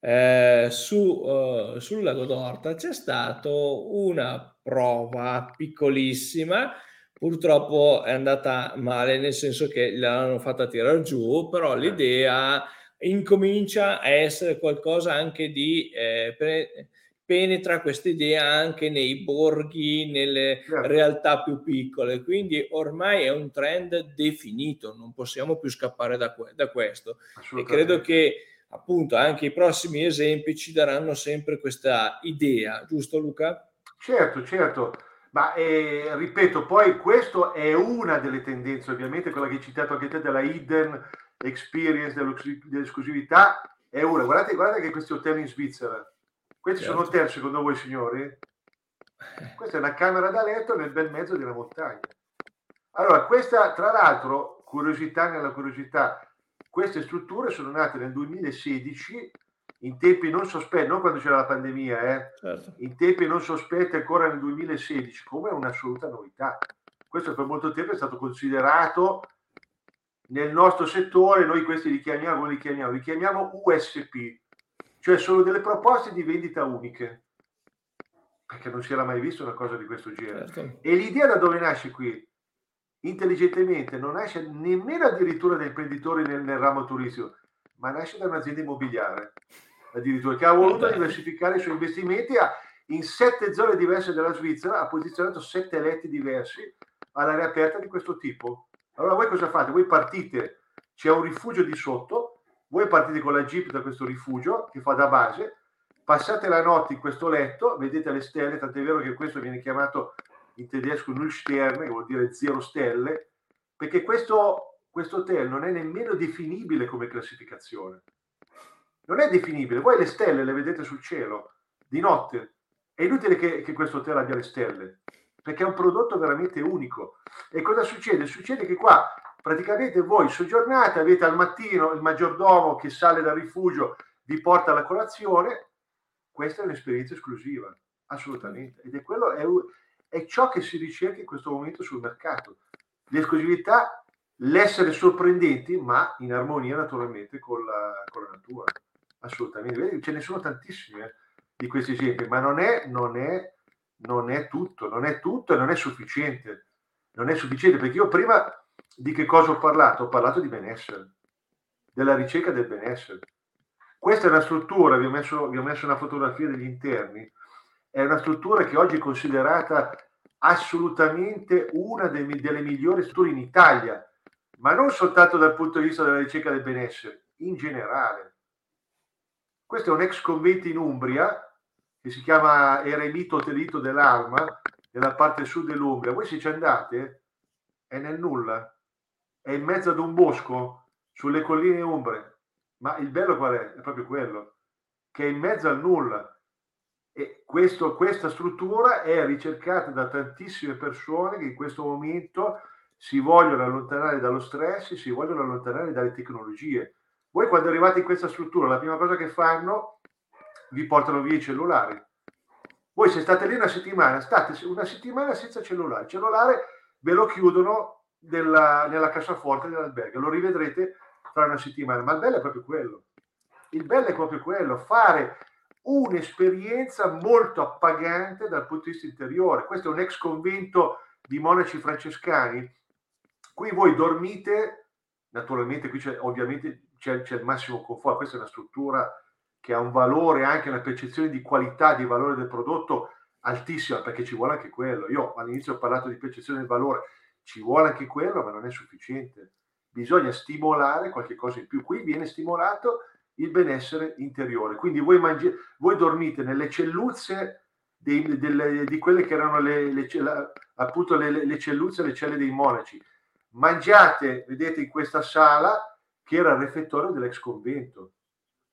eh, su, uh, sul lago d'Orta c'è stato una prova piccolissima purtroppo è andata male nel senso che l'hanno fatta tirare giù però eh. l'idea incomincia a essere qualcosa anche di eh, pre- penetra questa idea anche nei borghi, nelle certo. realtà più piccole, quindi ormai è un trend definito, non possiamo più scappare da, que- da questo e credo che appunto anche i prossimi esempi ci daranno sempre questa idea, giusto Luca? Certo, certo. Ma eh, ripeto, poi questo è una delle tendenze, ovviamente, quella che hai citato anche te della hidden experience dell'esclusività è una. Guardate, guardate che questi hotel in Svizzera, questi certo. sono hotel secondo voi signori? Questa è una camera da letto nel bel mezzo della montagna. Allora, questa tra l'altro, curiosità nella curiosità, queste strutture sono nate nel 2016 in tempi non sospetti, non quando c'era la pandemia, eh, certo. in tempi non sospetti ancora nel 2016, come un'assoluta novità. Questo per molto tempo è stato considerato nel nostro settore, noi questi li chiamiamo, li chiamiamo, li chiamiamo USP, cioè sono delle proposte di vendita uniche, perché non si era mai visto una cosa di questo genere. Certo. E l'idea da dove nasce qui? Intelligentemente non nasce nemmeno addirittura da imprenditori nel, nel ramo turistico, ma nasce da un'azienda immobiliare addirittura, che ha voluto Vabbè. diversificare i suoi investimenti a, in sette zone diverse della Svizzera, ha posizionato sette letti diversi all'area aperta di questo tipo. Allora voi cosa fate? Voi partite, c'è un rifugio di sotto, voi partite con la jeep da questo rifugio che fa da base, passate la notte in questo letto, vedete le stelle, tant'è vero che questo viene chiamato in tedesco Null Sterne, che vuol dire zero stelle, perché questo, questo hotel non è nemmeno definibile come classificazione non è definibile. Voi le stelle le vedete sul cielo di notte. È inutile che, che questo hotel abbia le stelle, perché è un prodotto veramente unico. E cosa succede? Succede che qua praticamente voi soggiornate, avete al mattino il maggiordomo che sale dal rifugio, vi porta alla colazione. Questa è un'esperienza esclusiva, assolutamente. Ed è, quello, è, è ciò che si ricerca in questo momento sul mercato. L'esclusività, l'essere sorprendenti, ma in armonia naturalmente con la, con la natura assolutamente. Ce ne sono tantissimi eh, di questi esempi, ma non è, non, è, non è tutto, non è tutto e non è sufficiente. Non è sufficiente perché io prima di che cosa ho parlato? Ho parlato di benessere, della ricerca del benessere. Questa è una struttura, vi ho messo, vi ho messo una fotografia degli interni, è una struttura che oggi è considerata assolutamente una delle, migliori strutture in Italia, ma non soltanto dal punto di vista della ricerca del benessere, in generale. Questo è un ex convento in Umbria che si chiama Eremito Telito dell'Arma, nella parte sud dell'Umbria. Voi se ci andate è nel nulla, è in mezzo ad un bosco sulle colline umbre. Ma il bello qual è? È proprio quello, che è in mezzo al nulla. E questo, questa struttura è ricercata da tantissime persone che in questo momento si vogliono allontanare dallo stress, si vogliono allontanare dalle tecnologie voi quando arrivate in questa struttura, la prima cosa che fanno, vi portano via i cellulari. Voi se state lì una settimana, state una settimana senza cellulare. Il cellulare ve lo chiudono nella, nella cassaforte dell'albergo, lo rivedrete tra una settimana. Ma il bello è proprio quello. Il bello è proprio quello, fare un'esperienza molto appagante dal punto di vista interiore. Questo è un ex convento di monaci francescani. Qui voi dormite, naturalmente qui c'è ovviamente c'è, c'è il massimo conforto, questa è una struttura che ha un valore, anche una percezione di qualità, di valore del prodotto altissima, perché ci vuole anche quello. Io all'inizio ho parlato di percezione del valore, ci vuole anche quello, ma non è sufficiente. Bisogna stimolare qualche cosa in più. Qui viene stimolato il benessere interiore. Quindi voi, mangi- voi dormite nelle celluzze dei, delle, di quelle che erano le, le, la, appunto le, le celluzze, le celle dei monaci. Mangiate, vedete, in questa sala che era il refettorio dell'ex convento.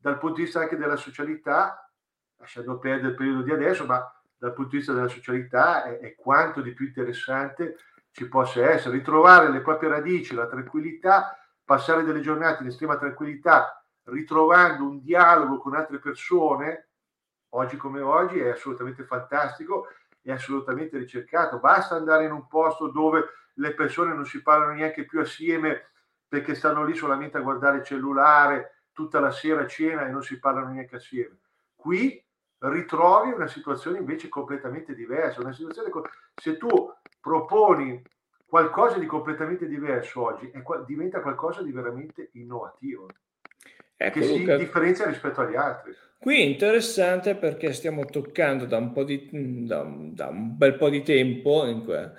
Dal punto di vista anche della socialità, lasciando perdere il periodo di adesso, ma dal punto di vista della socialità è, è quanto di più interessante ci possa essere. Ritrovare le proprie radici, la tranquillità, passare delle giornate in estrema tranquillità, ritrovando un dialogo con altre persone, oggi come oggi, è assolutamente fantastico, è assolutamente ricercato. Basta andare in un posto dove le persone non si parlano neanche più assieme perché stanno lì solamente a guardare il cellulare tutta la sera a cena e non si parlano neanche assieme. Qui ritrovi una situazione invece completamente diversa, una situazione se tu proponi qualcosa di completamente diverso oggi, è, diventa qualcosa di veramente innovativo. Ecco, che si Luca, differenzia rispetto agli altri. Qui è interessante perché stiamo toccando da un, di, da, da un bel po' di tempo in que-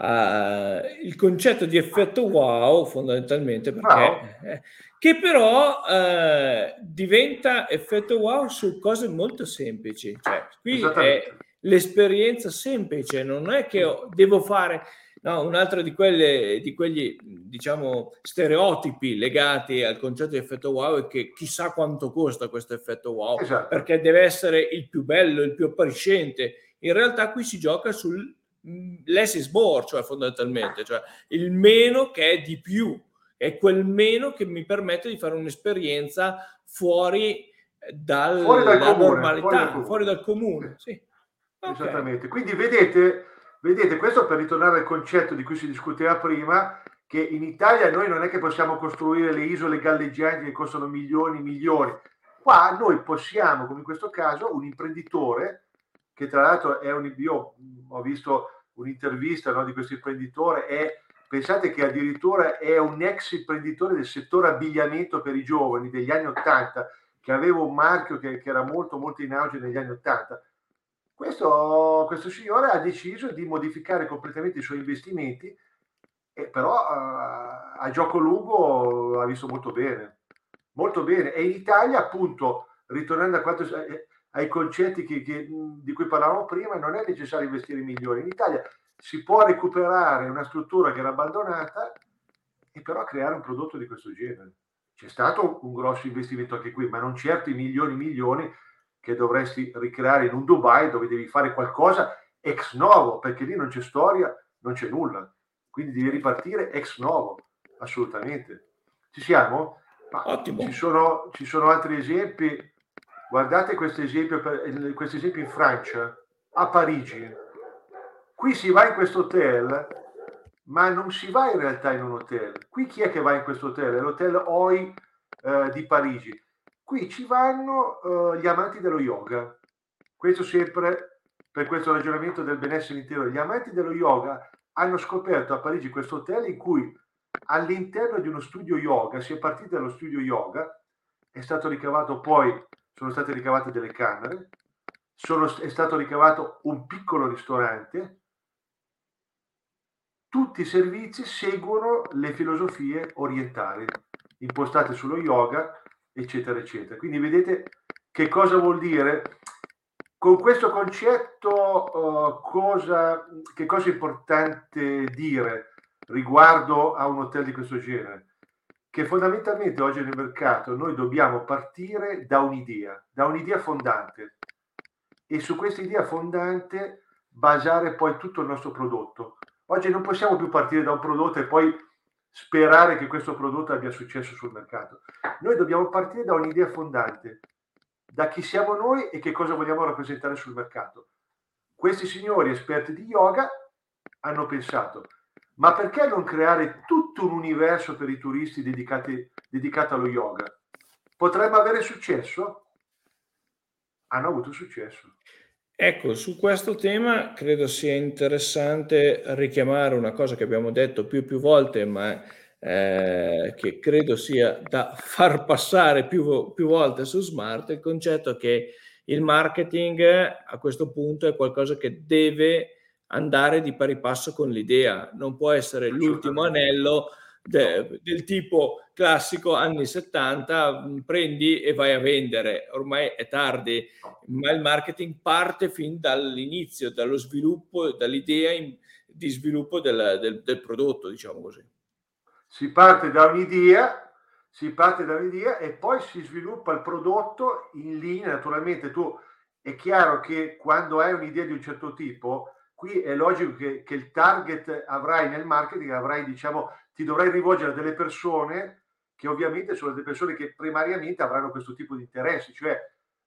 uh, il concetto di effetto wow fondamentalmente perché wow. Eh, che però uh, diventa effetto wow su cose molto semplici cioè qui è l'esperienza semplice non è che devo fare no, un altro di, quelle, di quegli diciamo stereotipi legati al concetto di effetto wow è che chissà quanto costa questo effetto wow esatto. perché deve essere il più bello il più appariscente in realtà qui si gioca sul less is more, cioè fondamentalmente, cioè il meno che è di più, è quel meno che mi permette di fare un'esperienza fuori dal, fuori dal dalla comune, normalità, fuori dal comune. Fuori dal comune sì. Okay. Esattamente. Quindi vedete, vedete, questo per ritornare al concetto di cui si discuteva prima, che in Italia noi non è che possiamo costruire le isole galleggianti che costano milioni e milioni. Qua noi possiamo, come in questo caso, un imprenditore, che tra l'altro è un... Io ho visto un'intervista no, di questo imprenditore, è, pensate che addirittura è un ex imprenditore del settore abbigliamento per i giovani degli anni 80, che aveva un marchio che, che era molto molto in auge negli anni 80 questo, questo signore ha deciso di modificare completamente i suoi investimenti, e però uh, a gioco lungo ha visto molto bene, molto bene. E in Italia, appunto, ritornando a quanto, eh, ai concetti che, che, di cui parlavamo prima, non è necessario investire milioni. In Italia si può recuperare una struttura che era abbandonata e però creare un prodotto di questo genere. C'è stato un grosso investimento anche qui, ma non certo i milioni e milioni che dovresti ricreare in un Dubai dove devi fare qualcosa ex novo, perché lì non c'è storia, non c'è nulla. Quindi devi ripartire ex novo, assolutamente. Ci siamo? Ma Ottimo. Ci sono, ci sono altri esempi. Guardate questo esempio, questo esempio in Francia, a Parigi. Qui si va in questo hotel, ma non si va in realtà in un hotel. Qui chi è che va in questo hotel? È l'hotel OI eh, di Parigi Qui ci vanno uh, gli amanti dello yoga. Questo sempre per questo ragionamento del benessere intero. Gli amanti dello yoga hanno scoperto a Parigi questo hotel in cui all'interno di uno studio yoga, si è partiti dallo studio yoga, è stato ricavato poi, sono state ricavate delle camere, sono, è stato ricavato un piccolo ristorante, tutti i servizi seguono le filosofie orientali impostate sullo yoga eccetera, eccetera. Quindi vedete che cosa vuol dire? Con questo concetto, uh, cosa, che cosa è importante dire riguardo a un hotel di questo genere? Che fondamentalmente oggi nel mercato noi dobbiamo partire da un'idea, da un'idea fondante e su questa idea fondante basare poi tutto il nostro prodotto. Oggi non possiamo più partire da un prodotto e poi sperare che questo prodotto abbia successo sul mercato. Noi dobbiamo partire da un'idea fondante, da chi siamo noi e che cosa vogliamo rappresentare sul mercato. Questi signori esperti di yoga hanno pensato, ma perché non creare tutto un universo per i turisti dedicati, dedicato allo yoga? Potremmo avere successo? Hanno avuto successo. Ecco, su questo tema credo sia interessante richiamare una cosa che abbiamo detto più e più volte, ma eh, che credo sia da far passare più, più volte su Smart, il concetto che il marketing a questo punto è qualcosa che deve andare di pari passo con l'idea, non può essere l'ultimo anello de, del tipo classico anni 70, mm, prendi e vai a vendere, ormai è tardi, ma il marketing parte fin dall'inizio, dallo sviluppo, dall'idea in, di sviluppo del, del, del prodotto, diciamo così. Si parte da un'idea, si parte da un'idea e poi si sviluppa il prodotto in linea, naturalmente tu è chiaro che quando hai un'idea di un certo tipo, qui è logico che, che, il target avrai nel marketing, avrai, diciamo, ti dovrai rivolgere a delle persone che ovviamente sono delle persone che primariamente avranno questo tipo di interessi, cioè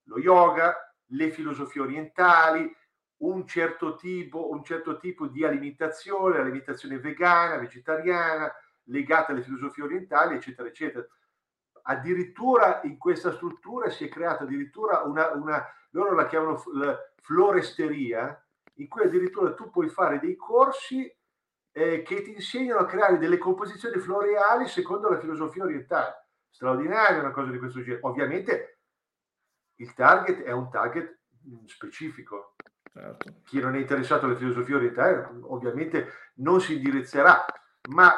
lo yoga, le filosofie orientali, un certo tipo, un certo tipo di alimentazione, alimentazione vegana, vegetariana, legata alle filosofie orientali, eccetera, eccetera. Addirittura in questa struttura si è creata addirittura una, una loro la chiamano floresteria, in cui addirittura tu puoi fare dei corsi eh, che ti insegnano a creare delle composizioni floreali secondo la filosofia orientale. Straordinaria una cosa di questo genere. Ovviamente il target è un target mm, specifico. Certo. Chi non è interessato alle filosofie orientali ovviamente non si indirizzerà, ma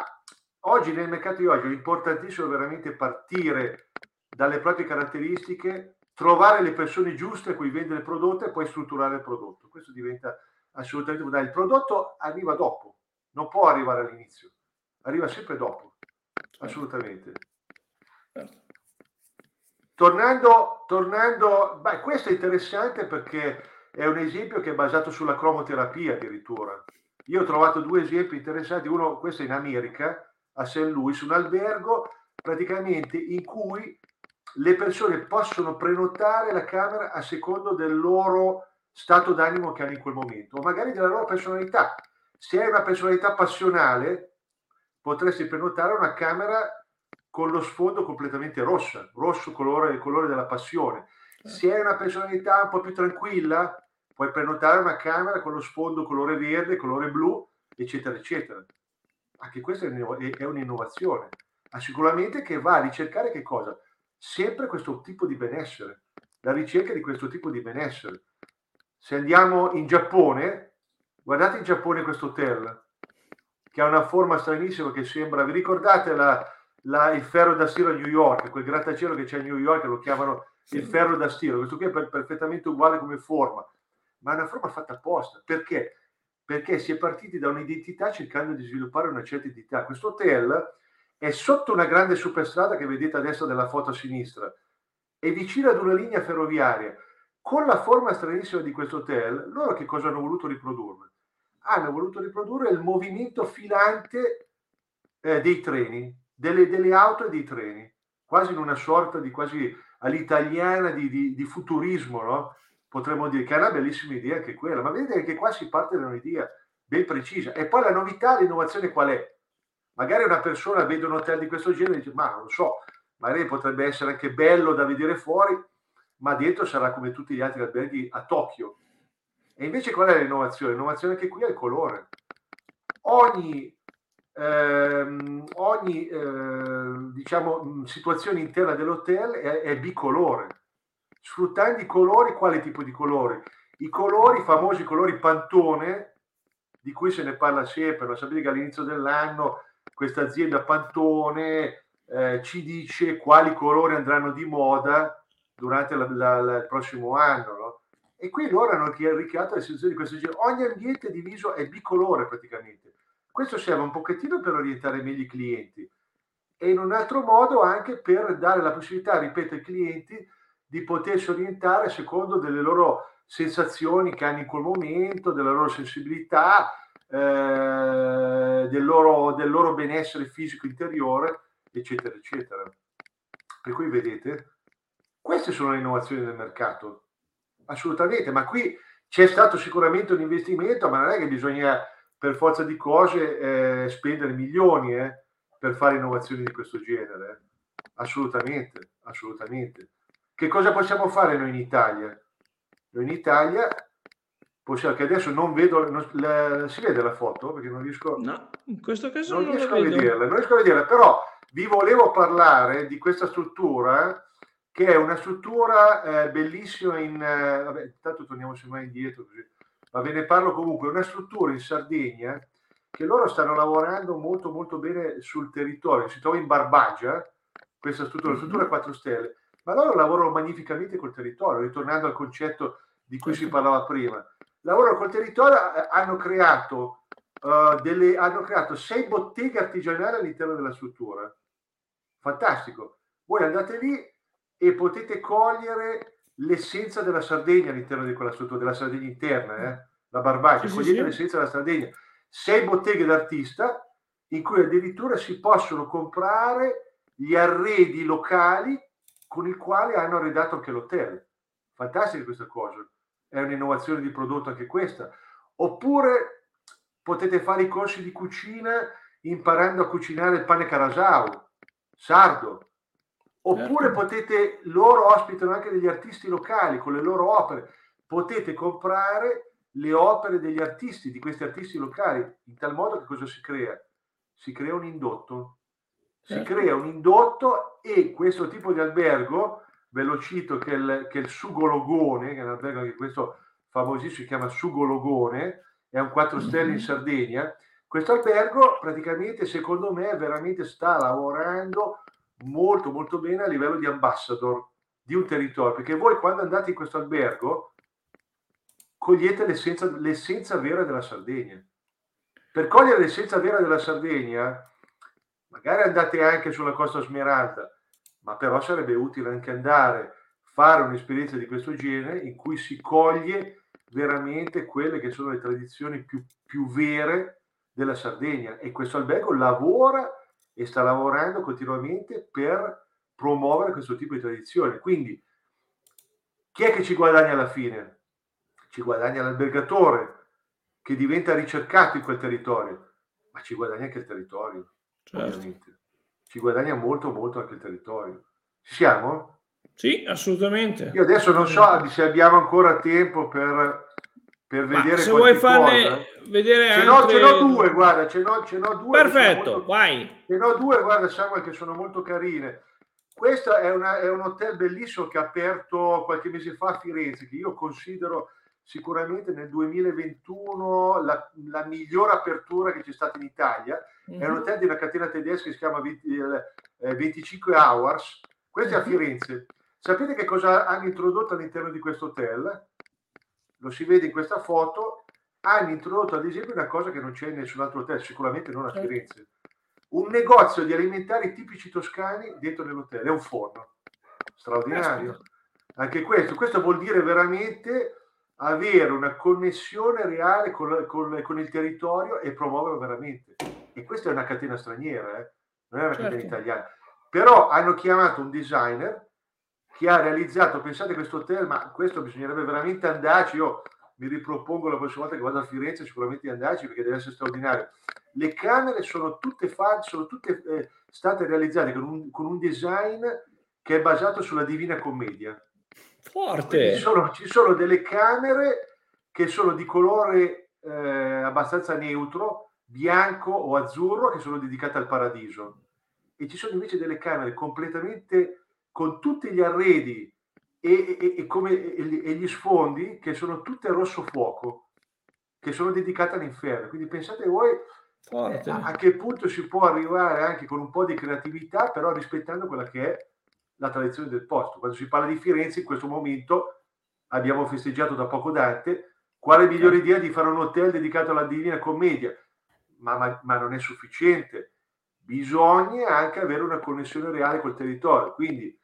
oggi nel mercato di oggi è importantissimo veramente partire dalle proprie caratteristiche trovare le persone giuste a cui vendere il prodotto e poi strutturare il prodotto. Questo diventa assolutamente fondamentale. Il prodotto arriva dopo, non può arrivare all'inizio, arriva sempre dopo, assolutamente. Tornando, tornando beh, questo è interessante perché è un esempio che è basato sulla cromoterapia addirittura. Io ho trovato due esempi interessanti, uno, questo è in America, a St. Louis, un albergo praticamente in cui le persone possono prenotare la camera a secondo del loro stato d'animo che hanno in quel momento, o magari della loro personalità. Se hai una personalità passionale, potresti prenotare una camera con lo sfondo completamente rossa, rosso colore, il colore della passione. Se hai una personalità un po' più tranquilla, puoi prenotare una camera con lo sfondo colore verde, colore blu, eccetera, eccetera. Anche questa è un'innovazione. Ma sicuramente che va a ricercare che cosa? Sempre questo tipo di benessere, la ricerca di questo tipo di benessere. Se andiamo in Giappone, guardate in Giappone questo hotel, che ha una forma stranissima che sembra, vi ricordate la, la, il ferro da stiro a New York, quel grattacielo che c'è a New York, lo chiamano il ferro da stiro, questo qui è per, perfettamente uguale come forma, ma è una forma fatta apposta. Perché? Perché si è partiti da un'identità cercando di sviluppare una certa identità. Questo hotel è sotto una grande superstrada che vedete a destra della foto a sinistra, è vicino ad una linea ferroviaria. Con la forma stranissima di questo hotel, loro che cosa hanno voluto riprodurre? Hanno voluto riprodurre il movimento filante eh, dei treni, delle, delle, auto e dei treni, quasi in una sorta di quasi all'italiana di, di, di futurismo, no? potremmo dire che è una bellissima idea anche quella, ma vedete che qua si parte da un'idea ben precisa. E poi la novità, l'innovazione qual è? Magari una persona vede un hotel di questo genere e dice, ma non so, magari potrebbe essere anche bello da vedere fuori, ma dentro sarà come tutti gli altri alberghi a Tokyo. E invece qual è l'innovazione? L'innovazione che qui è il colore. Ogni, ehm, ogni eh, diciamo, situazione interna dell'hotel è, è bicolore sfruttando i colori, quale tipo di colori? I colori, i famosi colori Pantone, di cui se ne parla sempre, lo sapete che all'inizio dell'anno questa azienda Pantone eh, ci dice quali colori andranno di moda durante la, la, la, il prossimo anno. No? E qui loro hanno ricreato la situazione di questo genere. Ogni ambiente diviso è bicolore praticamente. Questo serve un pochettino per orientare meglio i clienti e in un altro modo anche per dare la possibilità, ripeto, ai clienti di potersi orientare secondo delle loro sensazioni che hanno in quel momento, della loro sensibilità, eh, del, loro, del loro benessere fisico interiore, eccetera, eccetera. Per cui vedete, queste sono le innovazioni del mercato, assolutamente, ma qui c'è stato sicuramente un investimento, ma non è che bisogna per forza di cose eh, spendere milioni eh, per fare innovazioni di questo genere. Eh. Assolutamente, assolutamente. Che cosa possiamo fare noi in Italia? Noi in Italia possiamo, che adesso non vedo, non, la, si vede la foto? Perché non riesco, no, in questo caso non, non riesco a vederla, non riesco a vederla, però vi volevo parlare di questa struttura che è una struttura eh, bellissima in, eh, vabbè, intanto torniamo semmai indietro così, ma ve ne parlo comunque, una struttura in Sardegna che loro stanno lavorando molto molto bene sul territorio, si trova in Barbagia, questa struttura, una struttura 4 stelle, ma loro lavorano magnificamente col territorio, ritornando al concetto di cui si certo. parlava prima. Lavorano col territorio, eh, hanno creato, uh, delle, hanno creato sei botteghe artigianali all'interno della struttura. Fantastico. Voi andate lì e potete cogliere l'essenza della Sardegna all'interno di quella struttura, della Sardegna interna, eh? la Barbagia, sì, cogliete sì, l'essenza della Sardegna. Sei botteghe d'artista in cui addirittura si possono comprare gli arredi locali con il quale hanno arredato anche l'hotel. Fantastica questa cosa, è un'innovazione di prodotto anche questa. Oppure potete fare i corsi di cucina imparando a cucinare il pane carasau, sardo. Oppure certo. potete, loro ospitano anche degli artisti locali con le loro opere. Potete comprare le opere degli artisti, di questi artisti locali, in tal modo che cosa si crea? Si crea un indotto si certo. crea un indotto e questo tipo di albergo, ve lo cito che è il, che è il Sugologone, che è un albergo che questo famosissimo si chiama Sugologone, è un 4 stelle in. Sardegna. Questo albergo praticamente secondo me veramente sta lavorando molto molto bene a livello di ambassador di un territorio, perché voi quando andate in questo albergo cogliete l'essenza, l'essenza vera della Sardegna. Per cogliere l'essenza vera della Sardegna magari andate anche sulla Costa Smeralda, ma però sarebbe utile anche andare, fare un'esperienza di questo genere in cui si coglie veramente quelle che sono le tradizioni più, più vere della Sardegna e questo albergo lavora e sta lavorando continuamente per promuovere questo tipo di tradizione. Quindi chi è che ci guadagna alla fine? Ci guadagna l'albergatore che diventa ricercato in quel territorio, ma ci guadagna anche il territorio, certo. ovviamente. Ci guadagna molto, molto anche il territorio. Ci siamo? Sì, assolutamente. Io adesso non so se abbiamo ancora tempo per, per vedere se vuoi farne vedere ce n'ho, ce n'ho due, guarda, ce n'ho, ce n'ho due. Perfetto, molto, vai. Ce n'ho due, guarda Samuel, che sono molto carine. Questo è, una, è, un hotel bellissimo che ha aperto qualche mese fa a Firenze, che io considero sicuramente nel 2021 la, la migliore apertura che c'è stata in Italia. Mm-hmm. È un mhm. hotel di una catena tedesca che si chiama 20, eh, 25 Hours. Questo è a mhm. Firenze. Sapete che cosa hanno introdotto all'interno di questo hotel? Lo si vede in questa foto. Hanno introdotto ad esempio una cosa che non c'è in nessun altro hotel, sicuramente non a certo. Firenze un negozio di alimentari tipici toscani dentro nell'hotel, è un forno straordinario. Anche questo, questo vuol dire veramente avere una connessione reale con, con, con il territorio e promuoverlo veramente. E questa è una catena straniera, eh? non è una certo. catena italiana. Però hanno chiamato un designer che ha realizzato, pensate questo hotel, ma questo bisognerebbe veramente andarci, io mi ripropongo la prossima volta che vado a Firenze sicuramente andarci perché deve essere straordinario le camere sono tutte, fa- sono tutte eh, state realizzate con un, con un, design che è basato sulla Divina Commedia. Forte! Ci sono, ci sono, delle camere che sono di colore eh, abbastanza neutro, bianco o azzurro, che sono dedicate al paradiso. E ci sono invece delle camere completamente con tutti gli arredi e, e, e, come, e gli sfondi che sono tutte rosso fuoco, che sono dedicate all'inferno. Quindi pensate voi Forte. a che punto si può arrivare anche con un po' di creatività, però rispettando quella che è la tradizione del posto. Quando si parla di Firenze, in questo momento abbiamo festeggiato da poco Dante. Quale migliore idea di fare un hotel dedicato alla Divina Commedia? Ma, ma, ma non è sufficiente. Bisogna anche avere una connessione reale col territorio. Quindi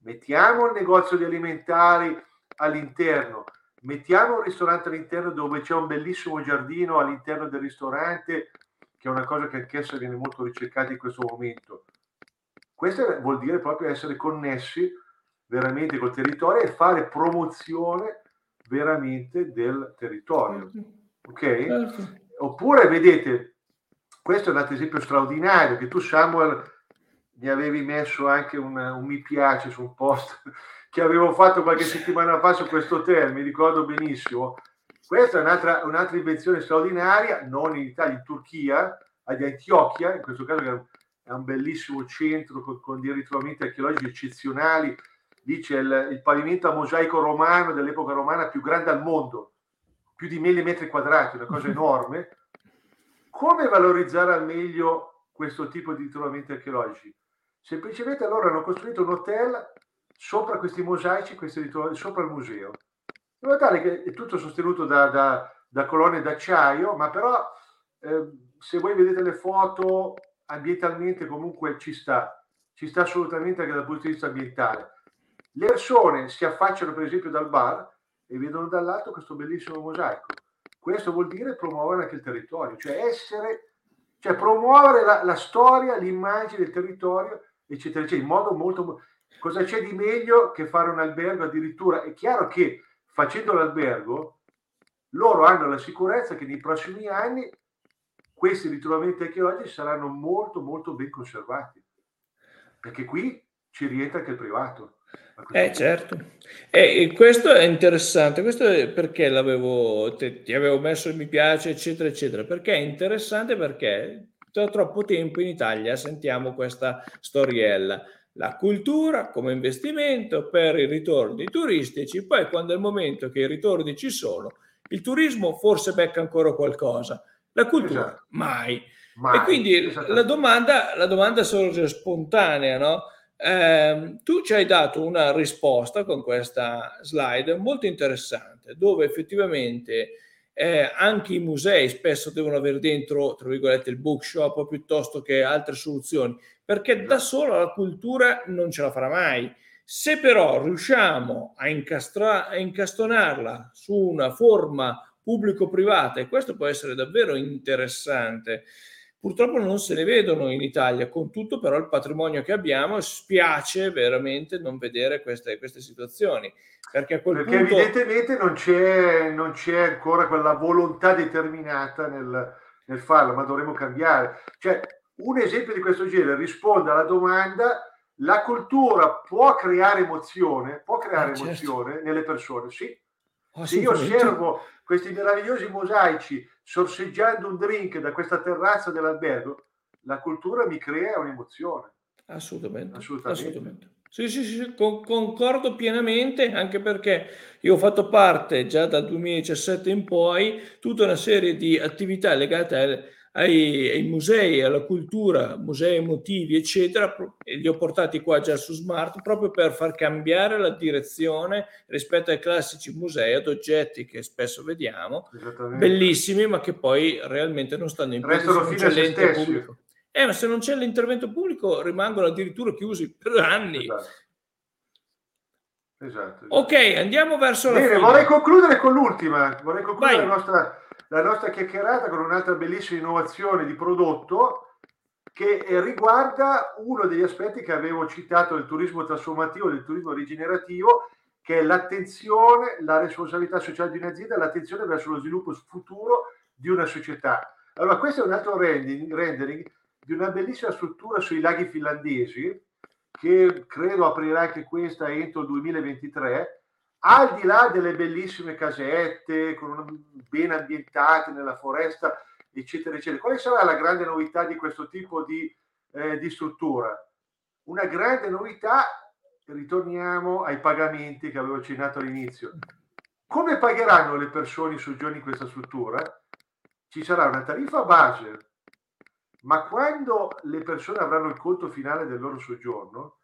mettiamo il negozio di alimentari all'interno, mettiamo un ristorante all'interno dove c'è un bellissimo giardino all'interno del ristorante che è una cosa che anch'essa viene molto ricercata in questo momento. Questo vuol dire proprio essere connessi veramente col territorio e fare promozione veramente del territorio. Certo. Ok? Certo. Oppure vedete, questo è un altro esempio straordinario che tu Samuel mi avevi messo anche un, un mi piace su un post che avevo fatto qualche settimana fa su questo hotel, mi ricordo benissimo, questa è un'altra, un'altra invenzione straordinaria, non in Italia, in Turchia, ad Antiochia, in questo caso è un bellissimo centro con, con dei ritrovamenti archeologici eccezionali. Lì c'è il, il, pavimento a mosaico romano dell'epoca romana più grande al mondo, più di mille metri quadrati, una cosa enorme. Come valorizzare al meglio questo tipo di ritrovamenti archeologici? Semplicemente loro hanno costruito un hotel sopra questi mosaici, questi ritrovamenti, sopra il museo in modo tale che è tutto sostenuto da, da, da colonne d'acciaio, ma però eh, se voi vedete le foto ambientalmente comunque ci sta, ci sta assolutamente anche dal punto di vista ambientale. Le persone si affacciano per esempio dal bar e vedono dall'alto questo bellissimo mosaico. Questo vuol dire promuovere anche il territorio, cioè essere, cioè promuovere la, la storia, l'immagine del territorio, eccetera, eccetera, in modo molto... Cosa c'è di meglio che fare un albergo addirittura? È chiaro che facendo l'albergo, loro hanno la sicurezza che nei prossimi anni questi ritrovamenti archeologici saranno molto molto ben conservati, perché qui ci rientra anche il privato. Eh certo, e questo è interessante, questo è perché l'avevo, te, ti avevo messo il mi piace eccetera eccetera, perché è interessante perché da troppo tempo in Italia sentiamo questa storiella. La cultura come investimento per i ritorni turistici, poi quando è il momento che i ritorni ci sono, il turismo forse becca ancora qualcosa, la cultura esatto. mai. mai. E quindi la domanda, la domanda sorge spontanea, no? Eh, tu ci hai dato una risposta con questa slide molto interessante, dove effettivamente eh, anche i musei spesso devono avere dentro, tra virgolette, il bookshop piuttosto che altre soluzioni, perché da sola la cultura non ce la farà mai. Se però riusciamo a, incastra- a incastonarla su una forma pubblico-privata, e questo può essere davvero interessante, purtroppo non se ne vedono in Italia, con tutto però il patrimonio che abbiamo, spiace veramente non vedere queste, queste situazioni. Perché, a quel perché punto... evidentemente non c'è, non c'è, ancora quella volontà determinata nel, nel farlo, ma dovremmo cambiare. Cioè, un esempio di questo genere risponde alla domanda la cultura può creare emozione, può creare eh, certo. emozione nelle persone, sì. Se io osservo questi meravigliosi mosaici sorseggiando un drink da questa terrazza dell'albergo, la cultura mi crea un'emozione. Assolutamente. Assolutamente. Assolutamente. Sì, sì, sì, con, concordo pienamente, anche perché io ho fatto parte già dal 2017 in poi tutta una serie di attività legate al, ai, ai, musei, alla cultura, musei emotivi, eccetera, e li ho portati qua già su Smart proprio per far cambiare la direzione rispetto ai classici musei ad oggetti che spesso vediamo, bellissimi, ma che poi realmente non stanno in l'ente pubblico. Eh, ma se non c'è l'intervento pubblico rimangono addirittura chiusi per anni. Esatto. Esatto, esatto. Ok, andiamo verso Bene, la fine. Vorrei concludere con l'ultima, vorrei concludere la nostra la nostra chiacchierata con un'altra bellissima innovazione di prodotto che riguarda uno degli aspetti che avevo citato del turismo trasformativo, del turismo rigenerativo, che è l'attenzione, la responsabilità sociale di un'azienda, l'attenzione verso lo sviluppo futuro di una società. Allora, questo è un altro rendering, rendering di una bellissima struttura sui laghi finlandesi, che credo aprirà anche questa entro il 2023, al di là delle bellissime casette con ben ambientate nella foresta, eccetera, eccetera, quale sarà la grande novità di questo tipo di, eh, di struttura? Una grande novità, ritorniamo ai pagamenti che avevo accennato all'inizio. Come pagheranno le persone i soggiorni in questa struttura? Ci sarà una tariffa base, ma quando le persone avranno il conto finale del loro soggiorno,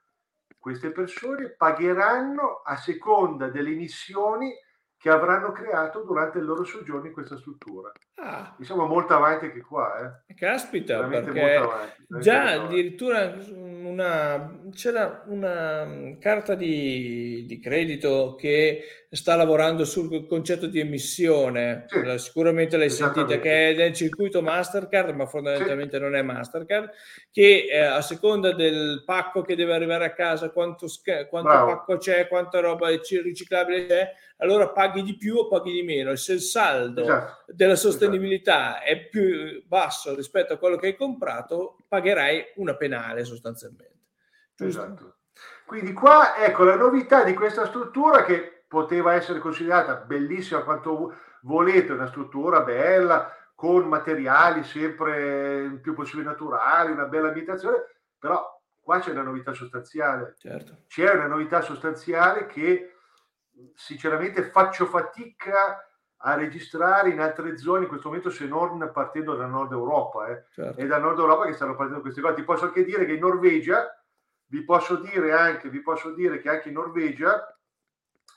queste persone pagheranno a seconda delle emissioni che avranno creato durante il loro soggiorno in questa struttura. Ah. Siamo molto avanti anche qua. Eh. Caspita, Veramente perché avanti, già addirittura una, c'era una carta di, di, credito che sta lavorando sul concetto di emissione, sì. sicuramente l'hai sentita, che è nel circuito Mastercard, ma fondamentalmente sì. non è Mastercard, che eh, a seconda del pacco che deve arrivare a casa, quanto, quanto pacco c'è, quanta roba riciclabile c'è, allora paghi di più o paghi di meno. E se il saldo esatto. della sostenibilità esatto. è più basso rispetto a quello che hai comprato, pagherai una penale sostanzialmente. Giusto? Esatto. Quindi qua ecco la novità di questa struttura che poteva essere considerata bellissima quanto volete, una struttura bella, con materiali sempre il più possibile naturali, una bella abitazione, però qua c'è una novità sostanziale. Certo. C'è una novità sostanziale che sinceramente faccio fatica a registrare in altre zone in questo momento se non partendo dal nord Europa. Eh. Certo. È dal nord Europa che stanno partendo queste cose. Ti posso anche dire che in Norvegia, vi posso dire anche, vi posso dire che anche in Norvegia,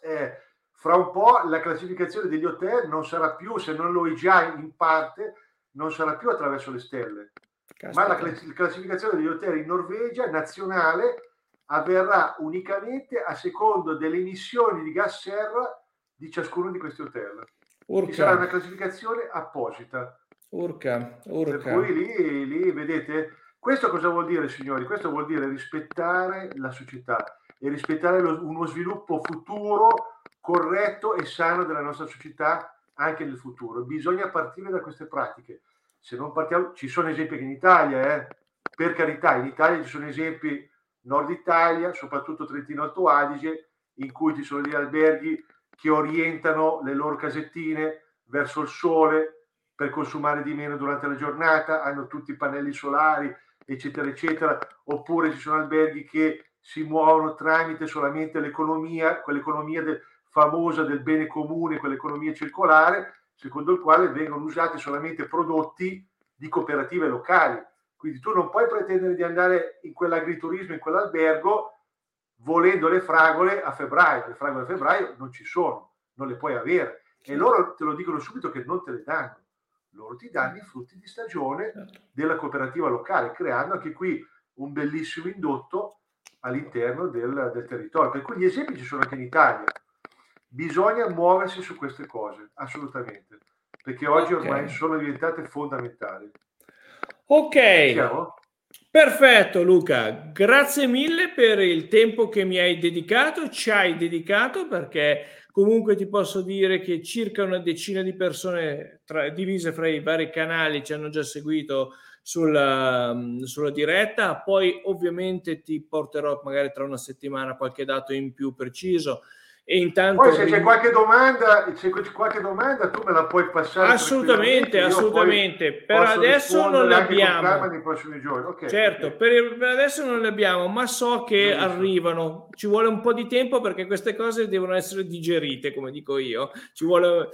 eh, fra un po' la classificazione degli hotel non sarà più, se non lo è già in parte, non sarà più attraverso le stelle. Caspita. Ma la classificazione degli hotel in Norvegia nazionale avverrà unicamente a secondo delle emissioni di gas serra di ciascuno di questi hotel. Urca. Ci sarà una classificazione apposita. Urca, urca. Per cui lì, lì, vedete, questo cosa vuol dire, signori? Questo vuol dire rispettare la società e rispettare lo, uno sviluppo futuro corretto e sano della nostra società anche nel futuro. Bisogna partire da queste pratiche. Se non partiamo, ci sono esempi anche in Italia, eh? per carità, in Italia ci sono esempi nord Italia, soprattutto Trentino Alto Adige, in cui ci sono gli alberghi che orientano le loro casettine verso il sole per consumare di meno durante la giornata, hanno tutti i pannelli solari, eccetera, eccetera, oppure ci sono alberghi che si muovono tramite solamente l'economia, quell'economia del, famosa del bene comune, quell'economia circolare, secondo il quale vengono usati solamente prodotti di cooperative locali. Quindi tu non puoi pretendere di andare in quell'agriturismo, in quell'albergo, volendo le fragole a febbraio. Le fragole a febbraio non ci sono, non le puoi avere. E loro te lo dicono subito che non te le danno. Loro ti danno i frutti di stagione certo. della cooperativa locale, creando anche qui un bellissimo indotto all'interno del, del territorio. Per cui gli esempi ci sono anche in Italia. Bisogna muoversi su queste cose, assolutamente, perché oggi ormai sono diventate fondamentali. Ok. Siamo? Perfetto Luca, grazie mille per il tempo che mi hai dedicato, ci hai dedicato perché comunque ti posso dire che circa una decina di persone tra, divise fra i vari canali ci hanno già seguito sulla, sulla diretta, poi ovviamente ti porterò magari tra una settimana qualche dato in più preciso e intanto poi se c'è qualche domanda, se c'è qualche domanda tu me la puoi passare. Assolutamente, assolutamente. Per adesso non le abbiamo. Okay, certo, okay. Per, per, adesso non le abbiamo, ma so che Benissimo. arrivano. Ci vuole un po' di tempo perché queste cose devono essere digerite, come dico io. Ci vuole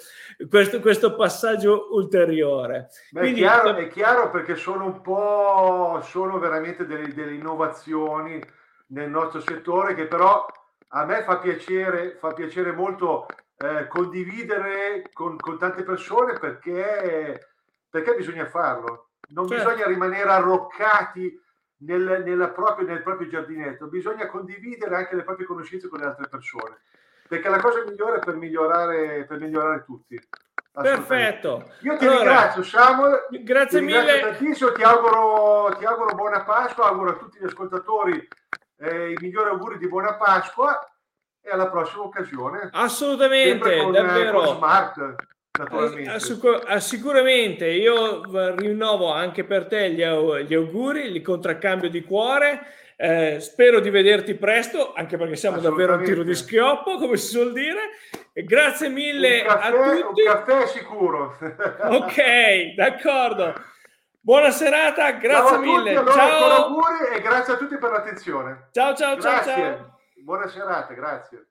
questo, questo passaggio ulteriore. Beh, Quindi, è, chiaro, è chiaro perché sono un po' sono veramente delle, delle innovazioni nel nostro settore che però a me fa piacere, fa piacere molto eh, condividere con, con, tante persone perché, perché bisogna farlo. Non certo. bisogna rimanere arroccati nel, nella proprio, nel proprio giardinetto, bisogna condividere anche le proprie conoscenze con le altre persone, perché è la cosa migliore per migliorare, per migliorare tutti. Perfetto. Io ti allora, ringrazio Samuel. Grazie ti mille. Tantissimo, ti auguro, ti auguro buona Pasqua, auguro a tutti gli ascoltatori eh, i migliori auguri di buona Pasqua e alla prossima occasione. Assolutamente, con, davvero. Con smart, Assicur- sicuramente io rinnovo anche per te gli, auguri, li contraccambio di cuore. Eh, spero di vederti presto, anche perché siamo davvero a tiro di schioppo, come si suol dire. E grazie mille caffè, a tutti. Un caffè sicuro. ok, d'accordo. Buona serata, grazie mille. Allora, ciao. auguri e grazie a tutti per l'attenzione. Ciao, ciao, grazie. ciao, ciao. Buona serata, grazie.